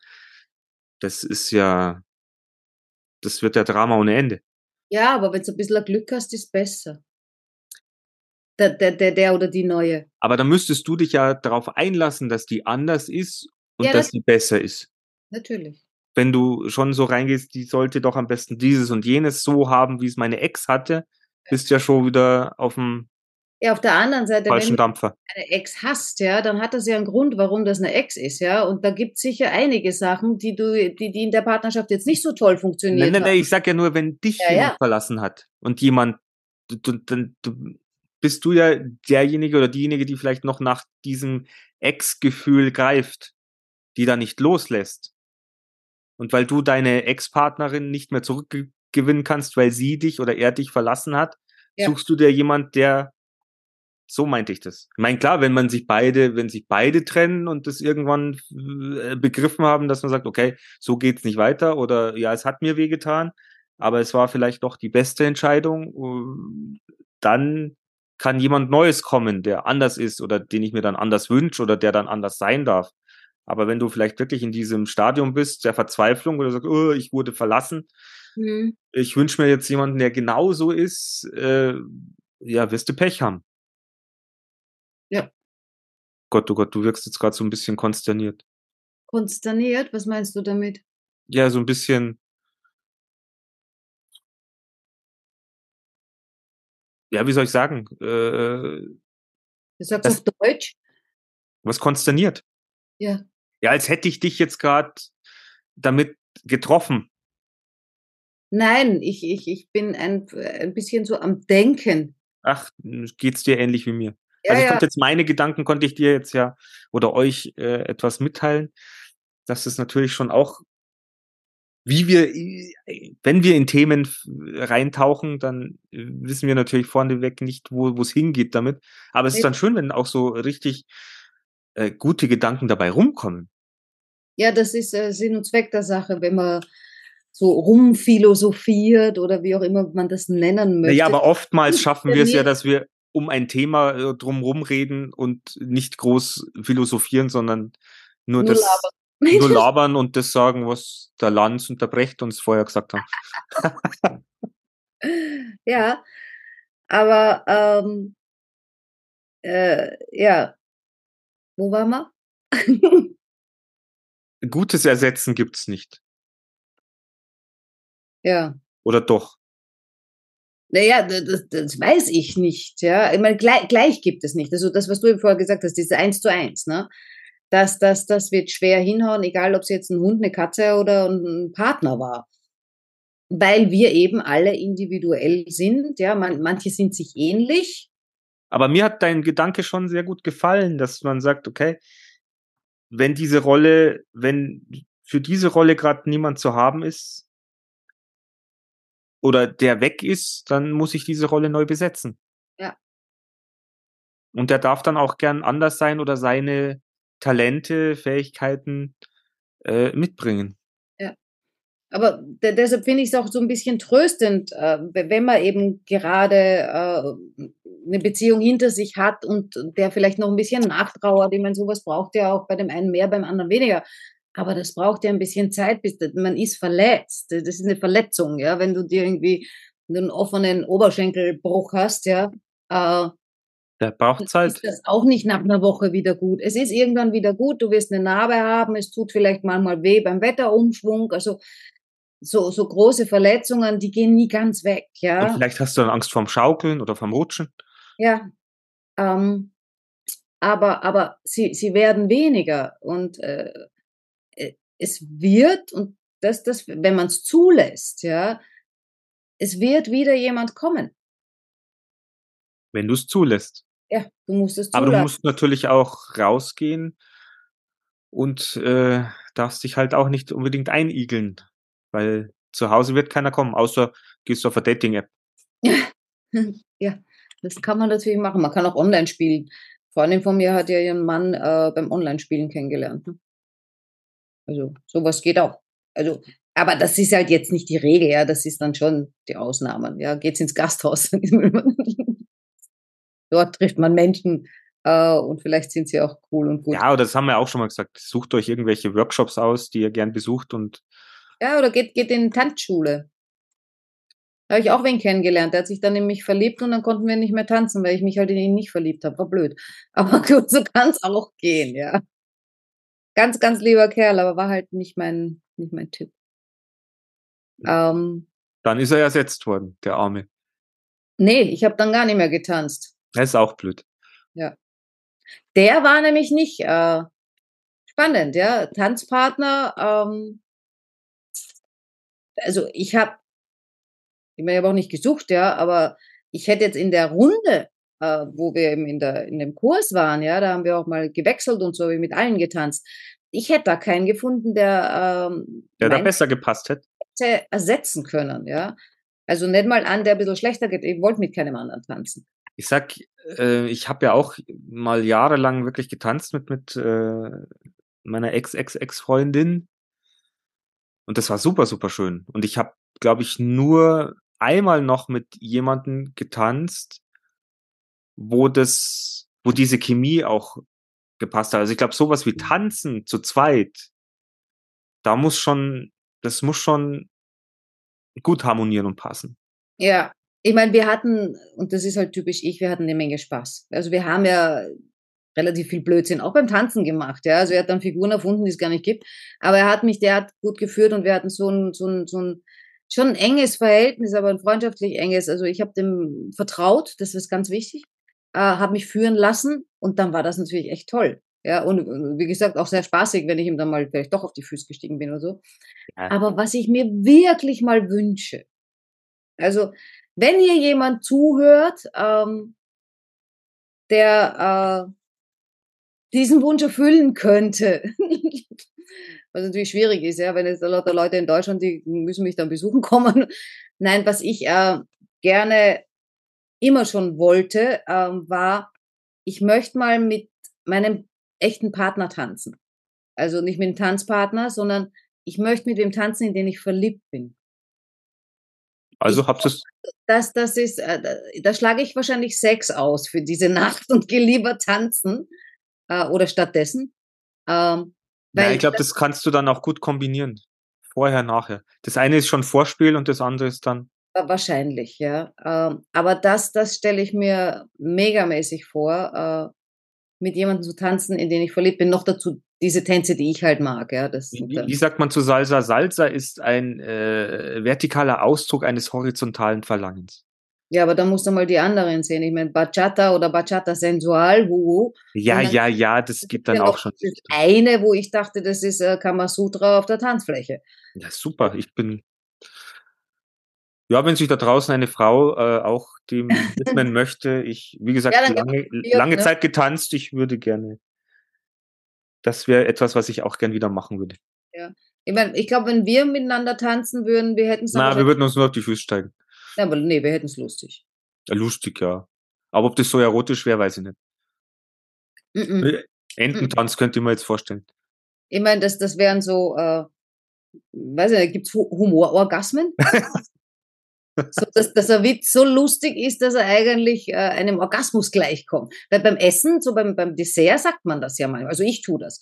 das ist ja, das wird ja Drama ohne Ende. Ja, aber wenn du ein bisschen Glück hast, ist besser. Der, der, der, der oder die neue. Aber dann müsstest du dich ja darauf einlassen, dass die anders ist und Ja, dass nat- die besser ist. Natürlich. Wenn du schon so reingehst, die sollte doch am besten dieses und jenes so haben, wie es meine Ex hatte, bist ja schon wieder auf dem Ja, auf der anderen Seite, wenn falschen du Dampfer. eine Ex hast, ja, dann hat das ja einen Grund, warum das eine Ex ist, ja. Und da gibt es sicher einige Sachen, die du, die, die in der Partnerschaft jetzt nicht so toll funktioniert Nein, nein, nein, ich sag ja nur, wenn dich Ja, jemand ja. verlassen hat und jemand, du, du, dann du, bist du ja derjenige oder diejenige, die vielleicht noch nach diesem Ex-Gefühl greift, die da nicht loslässt. Und weil du deine Ex-Partnerin nicht mehr zurückgewinnen kannst, weil sie dich oder er dich verlassen hat, Ja. suchst du dir jemand, der so meinte ich das. Ich meine, klar, wenn man sich beide, wenn sich beide trennen und das irgendwann äh, begriffen haben, dass man sagt, okay, so geht's nicht weiter oder ja, es hat mir wehgetan, aber es war vielleicht doch die beste Entscheidung, äh, dann kann jemand Neues kommen, der anders ist oder den ich mir dann anders wünsche oder der dann anders sein darf. Aber wenn du vielleicht wirklich in diesem Stadium bist, der Verzweiflung oder sagst, oh, ich wurde verlassen, Mhm. ich wünsche mir jetzt jemanden, der genauso ist, äh, ja, wirst du Pech haben. Gott, oh Gott, du wirkst jetzt gerade so ein bisschen konsterniert. Konsterniert, was meinst du damit? Ja, so ein bisschen. Ja, wie soll ich sagen? Äh, Du sagst Das- auf Deutsch? was konsterniert? Ja. Ja, als hätte ich dich jetzt gerade damit getroffen. Nein, ich, ich, ich bin ein, ein bisschen so am Denken. Ach, geht's dir ähnlich wie mir? Ja, also ich ja. konnte jetzt meine Gedanken konnte ich dir jetzt ja oder euch äh, etwas mitteilen, dass es natürlich schon auch, wie wir, äh, wenn wir in Themen reintauchen, dann äh, wissen wir natürlich vorneweg nicht, wo es hingeht damit. Aber es ist dann schön, wenn auch so richtig äh, gute Gedanken dabei rumkommen. Ja, das ist äh, Sinn und Zweck der Sache, wenn man so rumphilosophiert oder wie auch immer man das nennen möchte. Naja, aber oftmals schaffen wir es ja, dass wir um ein Thema äh, drumherum reden und nicht groß philosophieren, sondern nur, Nur das labern. nur labern und das sagen, was der Lanz und der Brecht uns vorher gesagt haben. ja, aber ähm, äh, ja, wo waren wir? Gutes Ersetzen gibt's nicht. ja, Oder doch? Naja, das, das, weiß ich nicht. Ja, ich meine, gleich, gleich gibt es nicht. Also das, was du eben vorher gesagt hast, diese eins zu eins, ne? Das, das, das wird schwer hinhauen, egal ob es jetzt ein Hund, eine Katze oder ein Partner war. Weil wir eben alle individuell sind, ja, man, manche sind sich ähnlich, Aber mir hat dein Gedanke schon sehr gut gefallen, dass man sagt, okay, wenn diese Rolle, wenn für diese Rolle gerade niemand zu haben ist oder der weg ist, dann muss ich diese Rolle neu besetzen. Ja. Und der darf dann auch gern anders sein oder seine Talente, Fähigkeiten äh, mitbringen. Aber de deshalb finde ich es auch so ein bisschen tröstend, äh, wenn man eben gerade äh, eine Beziehung hinter sich hat und der vielleicht noch ein bisschen nachtrauert. Ich meine, sowas braucht ja auch bei dem einen mehr, beim anderen weniger. Aber das braucht ja ein bisschen Zeit, bis man ist verletzt. Das ist eine Verletzung, ja. Wenn du dir irgendwie einen offenen Oberschenkelbruch hast, ja, äh, Der braucht Zeit. ist das auch nicht nach einer Woche wieder gut. Es ist irgendwann wieder gut, du wirst eine Narbe haben, es tut vielleicht manchmal weh beim Wetterumschwung, also so, so große Verletzungen, die gehen nie ganz weg, Und ja. vielleicht hast du dann Angst vorm Schaukeln oder vorm Rutschen. Ja. Ähm, aber, aber sie, sie werden weniger und äh, es wird, und das, das, wenn man es zulässt, ja, es wird wieder jemand kommen. Wenn du es zulässt. Ja, du musst es Aber du zulassen. musst natürlich auch rausgehen und äh, darfst dich halt auch nicht unbedingt einigeln, weil zu Hause wird keiner kommen, außer gehst du auf eine Dating-App. Ja, das kann man natürlich machen. Man kann auch online spielen. Freundin von mir hat ja ihren Mann äh, beim Online-Spielen kennengelernt. Ne? Also sowas geht auch. Also, aber das ist halt jetzt nicht die Regel, ja. Das ist dann schon die Ausnahmen. Ja, geht's ins Gasthaus. dort trifft man Menschen äh, und vielleicht sind sie auch cool und gut. Ja, oder das haben wir auch schon mal gesagt. Sucht euch irgendwelche Workshops aus, die ihr gern besucht und Ja, oder geht, geht in Tanzschule. Da habe ich auch wen kennengelernt. Der hat sich dann in mich verliebt und dann konnten wir nicht mehr tanzen, weil ich mich halt in ihn nicht verliebt habe. War blöd. Aber gut, so kann es auch gehen, ja. Ganz, ganz lieber Kerl, aber war halt nicht mein, nicht mein Tipp. Ähm, dann ist er ersetzt worden, der Arme. nee, ich habe dann gar nicht mehr getanzt. Das ist auch blöd. Der war nämlich nicht äh, spannend, ja. Tanzpartner, ähm, also ich habe, ich habe auch nicht gesucht, ja, aber ich hätte jetzt in der Runde, äh, wo wir eben in, der, in dem Kurs waren, ja, da haben wir auch mal gewechselt und so, wie mit allen getanzt. Ich hätte da keinen gefunden, der, ähm, Der da besser gepasst hätte. hätte ersetzen können, ja. Also nicht mal an, der ein bisschen schlechter geht. Ich wollte mit keinem anderen tanzen. Ich sag, äh, ich habe ja auch mal jahrelang wirklich getanzt mit, mit äh, meiner Ex-Ex-Ex-Freundin. Und das war super, super schön. Und ich habe, glaube ich, nur einmal noch mit jemandem getanzt, wo das, wo diese Chemie auch gepasst hat. Also ich glaube, sowas wie Tanzen zu zweit, da muss schon, das muss schon gut harmonieren und passen. Ja, ich meine, wir hatten, und das ist halt typisch ich, wir hatten eine Menge Spaß. Also wir haben ja relativ viel Blödsinn auch beim Tanzen gemacht, ja. Also er hat dann Figuren erfunden, die es gar nicht gibt. Aber er hat mich, der hat gut geführt und wir hatten so ein, so ein, so ein schon ein enges Verhältnis, aber ein freundschaftlich enges. Also ich habe dem vertraut, das ist ganz wichtig, äh, habe mich führen lassen und dann war das natürlich echt toll. Ja, und äh, wie gesagt, auch sehr spaßig, wenn ich ihm dann mal vielleicht doch auf die Füße gestiegen bin oder so. Ja. Aber was ich mir wirklich mal wünsche, also wenn hier jemand zuhört, ähm, der äh, diesen Wunsch erfüllen könnte, was natürlich schwierig ist, ja, wenn jetzt lauter Leute in Deutschland, die müssen mich dann besuchen kommen. Nein, was ich äh, gerne immer schon wollte, ähm, war, ich möchte mal mit meinem echten Partner tanzen. Also nicht mit dem Tanzpartner, sondern ich möchte mit dem tanzen, in den ich verliebt bin. Also habt ihr Das, das ist, äh, da- schlage ich wahrscheinlich Sex aus für diese Nacht und gehe lieber tanzen äh, oder stattdessen. Ähm, Ja, ich glaube, das kannst du dann auch gut kombinieren. Vorher, nachher. Das eine ist schon Vorspiel und das andere ist dann. Wa- Wahrscheinlich, ja. Ähm, aber das, das stelle ich mir megamäßig vor, äh, mit jemandem zu tanzen, in den ich verliebt bin. Noch dazu diese Tänze, die ich halt mag, ja. Das Wie, wie- sagt man zu Salsa? Salsa ist ein äh, vertikaler Ausdruck eines horizontalen Verlangens. ja, aber da musst du mal die anderen sehen. Ich meine, Bachata oder Bachata Sensual, wuhu. Ja, ja, ja, das gibt dann auch schon. das eine, wo ich dachte, das ist äh, Kamasutra auf der Tanzfläche. Ja, super. Ich bin. Ja, wenn sich da draußen eine Frau äh, auch dem widmen möchte, ich, wie gesagt, Ja, lange, lange ne? Zeit getanzt, ich würde gerne. Das wäre etwas, was ich auch gern wieder machen würde. Ich meine, ich glaube, wenn wir miteinander tanzen würden, wir hätten es Na, wir würden uns nur auf die Füße steigen. ja, aber nee, wir hätten es lustig. Ja, lustig, ja. Aber ob das so erotisch wäre, weiß ich nicht. Mhm. Äh, Ententanz könnte ich mir jetzt vorstellen. Ich meine, das, das wären so, äh, weiß ich nicht, gibt es Humororgasmen? so, dass, dass ein Witz so lustig ist, dass er eigentlich äh, einem Orgasmus gleichkommt. Weil beim Essen, so beim, beim Dessert sagt man das ja manchmal. Also ich tue das.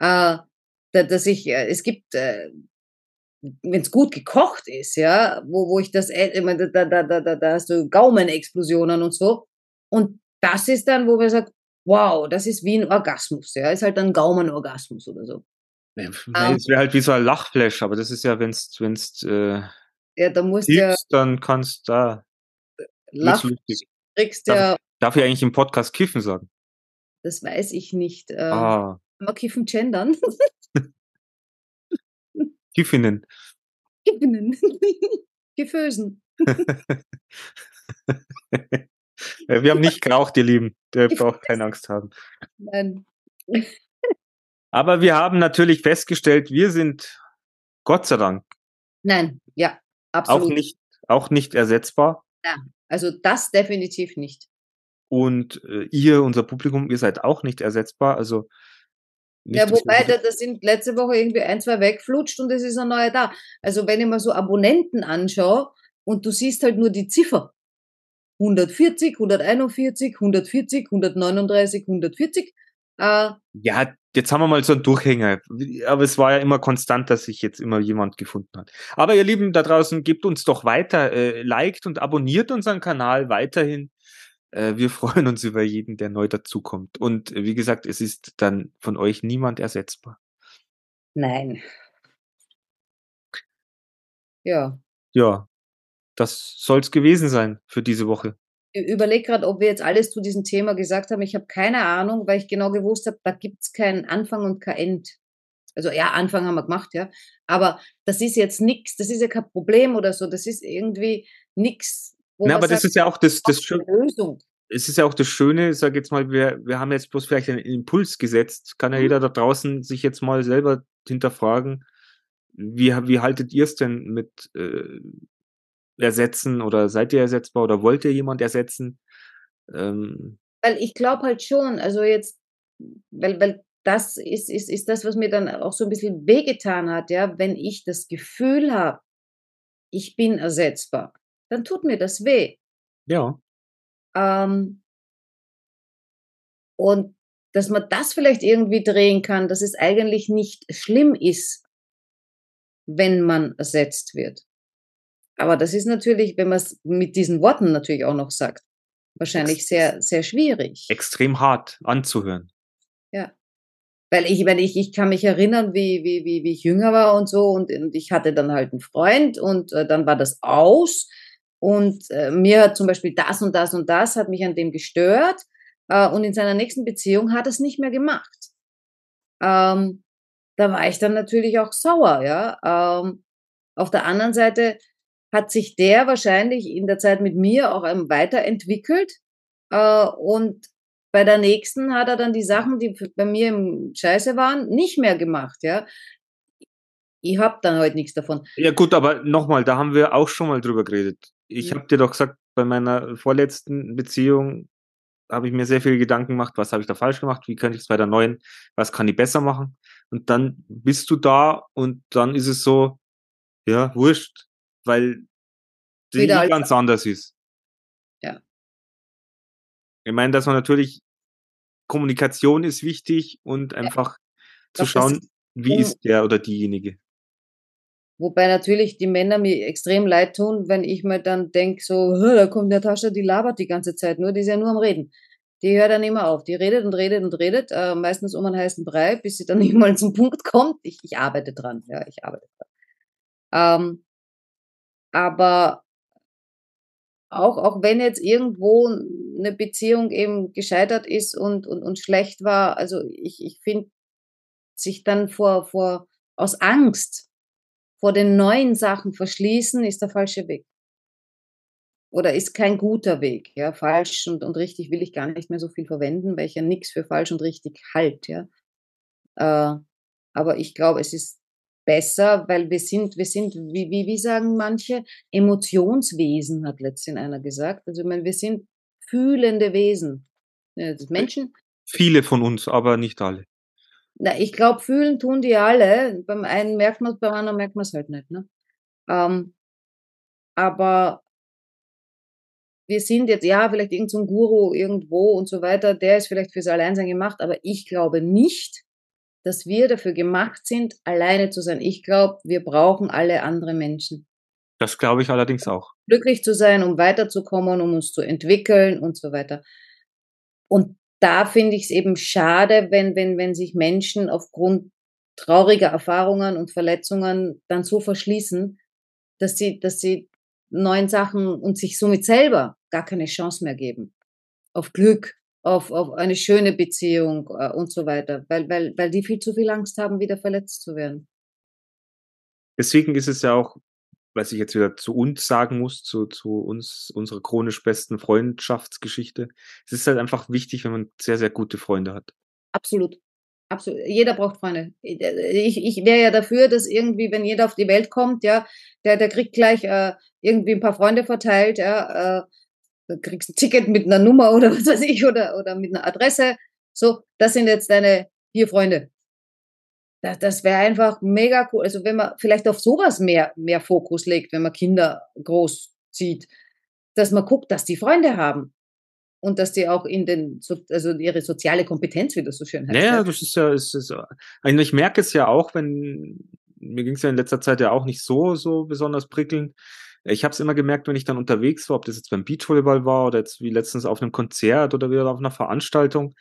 Äh, da, dass ich, äh, es gibt, äh, wenn es gut gekocht ist, ja, wo, wo ich das, äh, ich meine, da, da, da, da, da hast du Gaumenexplosionen und so. Und das ist dann, wo wir sagen, wow, das ist wie ein Orgasmus, ja, ist halt ein Gaumenorgasmus oder so. Ja, Ähm. Es wäre halt wie so ein Lachflash, aber das ist ja, wenn's, wenn's äh, Ja, da musst du ja dann kannst da. wird's lachen, lustig. kriegst Darf, ja, darf ich eigentlich im Podcast kiffen sagen? das weiß ich nicht. Äh, Ah, Kann man kiffen gendern? Kiffinnen. Kiffenen. Gefösen. Äh, Wir haben nicht geraucht, ihr Lieben. Der braucht keine Angst haben. Nein. Aber wir haben natürlich festgestellt, wir sind Gott sei Dank Nein, ja, auch absolut. nicht, auch nicht ersetzbar. Also das definitiv nicht. Und äh, ihr, unser Publikum, ihr seid auch nicht ersetzbar. Also nicht, Ja, wobei, da, da sind letzte Woche irgendwie ein, zwei weggeflutscht und es ist ein neuer da. Also wenn ich mal so Abonnenten anschaue und du siehst halt nur die Ziffer, 140, 141, 140, 139, 140. Äh, Ja, jetzt haben wir mal so einen Durchhänger. Aber es war ja immer konstant, dass sich jetzt immer jemand gefunden hat. Aber ihr Lieben da draußen, gebt uns doch weiter, äh, liked und abonniert unseren Kanal weiterhin. Äh, wir freuen uns über jeden, der neu dazukommt. Und äh, wie gesagt, es ist dann von euch niemand ersetzbar. nein. Ja. Ja, das soll's gewesen sein für diese Woche. Überlege gerade, ob wir jetzt alles zu diesem Thema gesagt haben. Ich habe keine Ahnung, weil ich genau gewusst habe, da gibt's keinen Anfang und kein End. Also ja, Anfang haben wir gemacht, ja. Aber das ist jetzt nix, das ist ja kein Problem oder so. Das ist irgendwie wo Na, aber das sagt, ist ja auch das, das Schöne. Lösung. Es ist ja auch das Schöne, ich sag jetzt mal, wir, wir haben jetzt bloß vielleicht einen Impuls gesetzt. Kann ja Mhm. jeder da draußen sich jetzt mal selber hinterfragen, wie, wie haltet ihr es denn mit äh, Ersetzen oder seid ihr ersetzbar oder wollt ihr jemand ersetzen? Ähm, Weil ich glaube halt schon, also jetzt, weil, weil das ist, ist, ist das, was mir dann auch so ein bisschen wehgetan hat, ja, wenn ich das Gefühl habe, ich bin ersetzbar, dann tut mir das weh. ja, Ähm, und dass man das vielleicht irgendwie drehen kann, dass es eigentlich nicht schlimm ist, wenn man ersetzt wird. Aber das ist natürlich, wenn man es mit diesen Worten natürlich auch noch sagt, wahrscheinlich sehr, sehr schwierig. extrem hart anzuhören. Weil ich, wenn ich, ich kann mich erinnern, wie, wie, wie, wie ich jünger war und so und, und ich hatte dann halt einen Freund und äh, dann war das aus und äh, mir hat zum Beispiel das und das und das hat mich an dem gestört äh, und in seiner nächsten Beziehung hat er es nicht mehr gemacht. Ähm, da war ich dann natürlich auch sauer, ja. Ähm, auf der anderen Seite hat sich der wahrscheinlich in der Zeit mit mir auch ähm, weiterentwickelt äh, und bei der nächsten hat er dann die Sachen, die bei mir im Scheiße waren, nicht mehr gemacht, ja. Ich hab dann heute nichts davon. Ja gut, aber nochmal, da haben wir auch schon mal drüber geredet. Ich Ja. habe dir doch gesagt, bei meiner vorletzten Beziehung habe ich mir sehr viele Gedanken gemacht, was habe ich da falsch gemacht, wie könnte ich es bei der neuen, was kann ich besser machen? Und dann bist du da und dann ist es so, ja, wurscht, weil die Wieder ganz anders ist. Ja. Ich meine, dass man natürlich Kommunikation ist wichtig und einfach zu Doch, das schauen, ist- wie ist der oder diejenige. Wobei natürlich die Männer mir extrem leid tun, wenn ich mir dann denk so, "Hä, da kommt Natascha, die labert die ganze Zeit nur, die ist ja nur am Reden. Die hört dann immer auf. Die redet und redet und redet, äh, meistens um einen heißen Brei, bis sie dann nicht mal zum Punkt kommt. Ich, ich arbeite dran, ja, ich arbeite dran. Ähm, aber auch, auch wenn jetzt irgendwo eine Beziehung eben gescheitert ist und, und, und schlecht war, also ich, ich finde, sich dann vor, vor, aus Angst vor den neuen Sachen verschließen, ist der falsche Weg. Oder ist kein guter Weg, ja. Falsch und, und richtig will ich gar nicht mehr so viel verwenden, weil ich ja nichts für falsch und richtig halt, ja. Äh, aber ich glaube, es ist besser, weil wir sind, wir sind, wie, wie, wie sagen manche, Emotionswesen, hat letztens einer gesagt. Also ich meine, wir sind fühlende Wesen. Das Menschen, Viele von uns, aber nicht alle. na, ich glaube, fühlen tun die alle. Beim einen merkt man es, beim anderen merkt man es halt nicht. Ne? Ähm, aber wir sind jetzt, ja, vielleicht irgendein so ein Guru irgendwo und so weiter, der ist vielleicht fürs Alleinsein gemacht, aber ich glaube nicht, dass wir dafür gemacht sind, alleine zu sein. Ich glaube, wir brauchen alle andere Menschen. Das glaube ich allerdings auch. Glücklich zu sein, um weiterzukommen, um uns zu entwickeln und so weiter. Und da finde ich es eben schade, wenn, wenn, wenn sich Menschen aufgrund trauriger Erfahrungen und Verletzungen dann so verschließen, dass sie, dass sie neuen Sachen und sich somit selber gar keine Chance mehr geben. Auf Glück, auf, auf eine schöne Beziehung äh, und so weiter, weil, weil, weil die viel zu viel Angst haben, wieder verletzt zu werden. Deswegen ist es ja auch, was ich jetzt wieder zu uns sagen muss, zu, zu uns, unserer chronisch besten Freundschaftsgeschichte. Es ist halt einfach wichtig, wenn man sehr, sehr gute Freunde hat. Absolut. Absolut. Jeder braucht Freunde. Ich, ich wäre ja dafür, dass irgendwie, wenn jeder auf die Welt kommt, ja, der, der kriegt gleich äh, irgendwie ein paar Freunde verteilt, ja, äh, du kriegst ein Ticket mit einer Nummer oder was weiß ich, oder, oder mit einer Adresse. So, das sind jetzt deine vier Freunde. Das, das wäre einfach mega cool. Also wenn man vielleicht auf sowas mehr, mehr Fokus legt, wenn man Kinder groß zieht. dass man guckt, dass die Freunde haben und dass die auch in den, also ihre soziale Kompetenz, wie das so schön heißt. Naja, das ist ja, ist, ist, also ich merke es ja auch, wenn, mir ging es ja in letzter Zeit ja auch nicht so, so besonders prickelnd. Ich habe es immer gemerkt, wenn ich dann unterwegs war, ob das jetzt beim Beachvolleyball war oder jetzt wie letztens auf einem Konzert oder wieder auf einer Veranstaltung,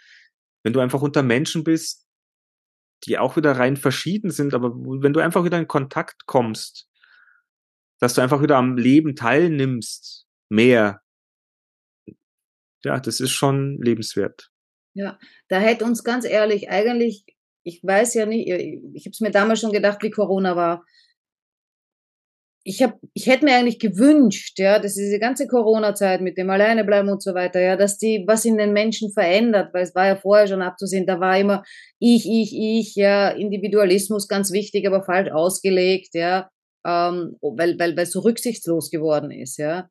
wenn du einfach unter Menschen bist, die auch wieder rein verschieden sind, aber wenn du einfach wieder in Kontakt kommst, dass du einfach wieder am Leben teilnimmst, mehr, ja, das ist schon lebenswert. Ja, da hätte uns ganz ehrlich eigentlich, ich weiß ja nicht, ich habe es mir damals schon gedacht, wie Corona war. Ich habe, ich hätte mir eigentlich gewünscht, ja, dass diese ganze Corona-Zeit mit dem Alleinebleiben und so weiter, ja, dass die was in den Menschen verändert, weil es war ja vorher schon abzusehen, da war immer ich, ich, ich, ja, Individualismus ganz wichtig, aber falsch ausgelegt, ja, ähm, weil, weil, weil so rücksichtslos geworden ist, ja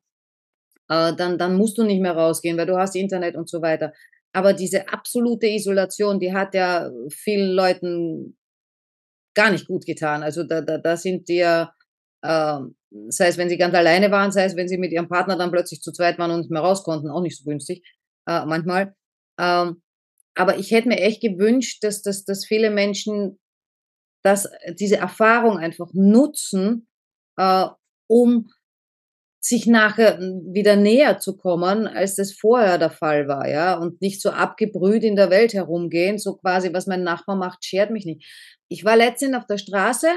äh, dann, dann musst du nicht mehr rausgehen, weil du hast Internet und so weiter. Aber diese absolute Isolation, die hat ja vielen Leuten gar nicht gut getan. Also da, da, da sind dir, äh, sei es wenn sie ganz alleine waren, sei es wenn sie mit ihrem Partner dann plötzlich zu zweit waren und nicht mehr raus konnten, auch nicht so günstig äh, manchmal. Ähm, aber ich hätte mir echt gewünscht, dass, dass, dass viele Menschen dass diese Erfahrung einfach nutzen, äh, um sich nachher wieder näher zu kommen, als das vorher der Fall war, ja, und nicht so abgebrüht in der Welt herumgehen, so quasi, was mein Nachbar macht, schert mich nicht. Ich war letztens auf der Straße,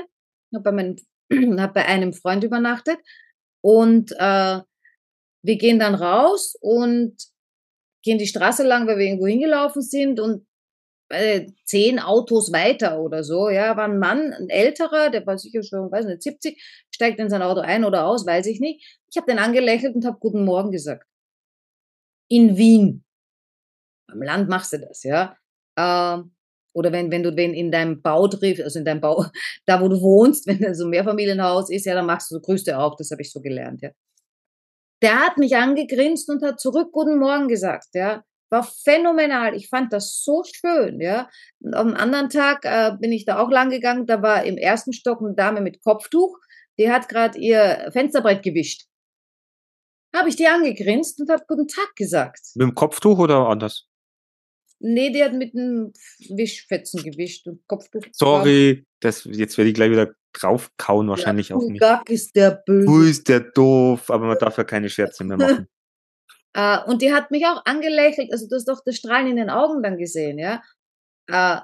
habe bei, meinem, hab bei einem Freund übernachtet und äh, wir gehen dann raus und gehen die Straße lang, weil wir irgendwo hingelaufen sind und äh, zehn Autos weiter oder so, ja, war ein Mann, ein älterer, der war sicher schon, weiß nicht, 70, steigt in sein Auto ein oder aus, weiß ich nicht. Ich habe den angelächelt und habe Guten Morgen gesagt. In Wien. Am Land machst du das, ja. Äh, oder wenn, wenn du wen in deinem Bau triffst, also in deinem Bau, da wo du wohnst, wenn das so ein Mehrfamilienhaus ist, ja, dann machst du, so, grüßt du auch, das habe ich so gelernt, ja. Der hat mich angegrinst und hat zurück Guten Morgen gesagt, ja war phänomenal. Ich fand das so schön, ja. Und am anderen Tag äh, bin ich da auch lang gegangen. Da war im ersten Stock eine Dame mit Kopftuch. Die hat gerade ihr Fensterbrett gewischt. Habe ich die angegrinst und habe guten Tag gesagt. Mit dem Kopftuch oder anders? Nee, die hat mit einem Wischfetzen gewischt und Kopftuch. Sorry, das, jetzt werde ich gleich wieder draufkauen wahrscheinlich ja, auf mich. Gag ist der böse. Du ist der doof, aber man darf ja keine Scherze mehr machen. Äh, und die hat mich auch angelächelt, also du hast doch das Strahlen in den Augen dann gesehen, ja. Äh,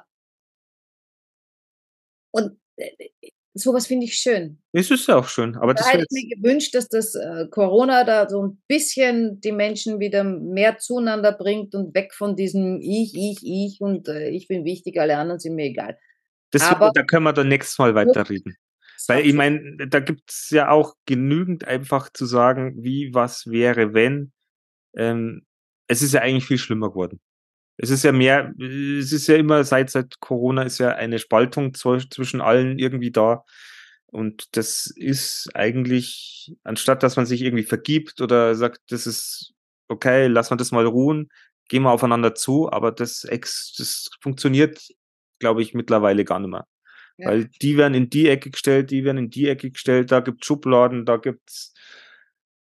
und äh, sowas finde ich schön. Es ist ja auch schön, aber da hätte ich mir gewünscht, dass das äh, Corona da so ein bisschen die Menschen wieder mehr zueinander bringt und weg von diesem Ich, Ich, Ich und äh, ich bin wichtig, alle anderen sind mir egal. Das, aber, da können wir dann nächstes Mal weiterreden. Weil ich meine, da gibt es ja auch genügend einfach zu sagen, wie was wäre, wenn ähm, es ist ja eigentlich viel schlimmer geworden. Es ist ja mehr, es ist ja immer seit, seit Corona ist ja eine Spaltung zwischen allen irgendwie da. Und das ist eigentlich, anstatt dass man sich irgendwie vergibt oder sagt, das ist okay, lass man das mal ruhen, gehen wir aufeinander zu, aber das, ex, das funktioniert, glaube ich, mittlerweile gar nicht mehr. Ja. Weil die werden in die Ecke gestellt, die werden in die Ecke gestellt, da gibt Schubladen, da gibt's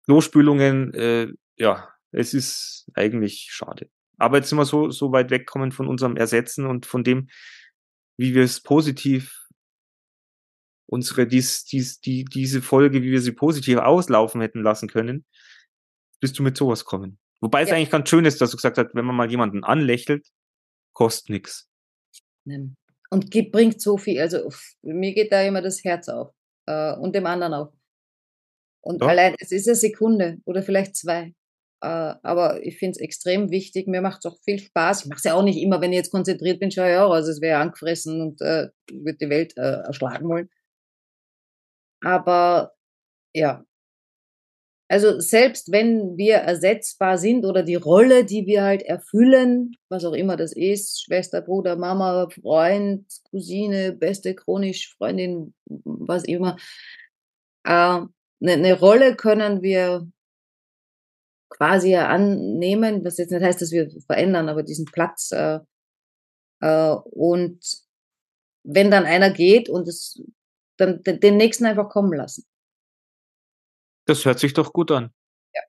Klospülungen, äh, ja, es ist eigentlich schade. Aber jetzt sind wir so, so weit wegkommen von unserem Ersetzen und von dem, wie wir es positiv unsere, dies, dies, die, diese Folge, wie wir sie positiv auslaufen hätten lassen können, bist du mit sowas kommen. Wobei ja. es eigentlich ganz schön ist, dass du gesagt hast, wenn man mal jemanden anlächelt, kostet nichts. Und bringt so viel. Also mir geht da immer das Herz auf. Äh, und dem anderen auch. Und ja. allein, es ist eine Sekunde oder vielleicht zwei. Äh, aber ich finde es extrem wichtig. Mir macht es auch viel Spaß. Ich mache es ja auch nicht immer, wenn ich jetzt konzentriert bin, schaue ich auch aus, es wäre angefressen und äh, würde die Welt äh, erschlagen wollen. Aber ja, also selbst wenn wir ersetzbar sind oder die Rolle, die wir halt erfüllen, was auch immer das ist, Schwester, Bruder, Mama, Freund, Cousine, beste chronisch Freundin, was immer, äh, eine, eine Rolle können wir quasi annehmen, was jetzt nicht heißt, dass wir verändern, aber diesen Platz. Äh, äh, und wenn dann einer geht und es dann den, den nächsten einfach kommen lassen. Das hört sich doch gut an. Ja.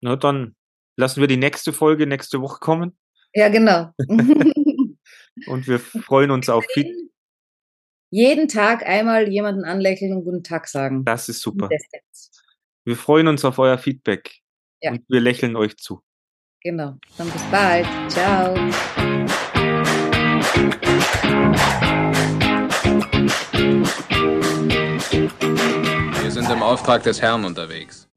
Na, dann lassen wir die nächste Folge nächste Woche kommen. Ja, genau. und wir freuen uns auf jeden, jeden Tag einmal jemanden anlächeln und guten Tag sagen. Das ist super. Wir freuen uns auf euer Feedback. Ja. Und wir lächeln euch zu. Genau. Dann bis bald. Ciao. Wir sind im Auftrag des Herrn unterwegs.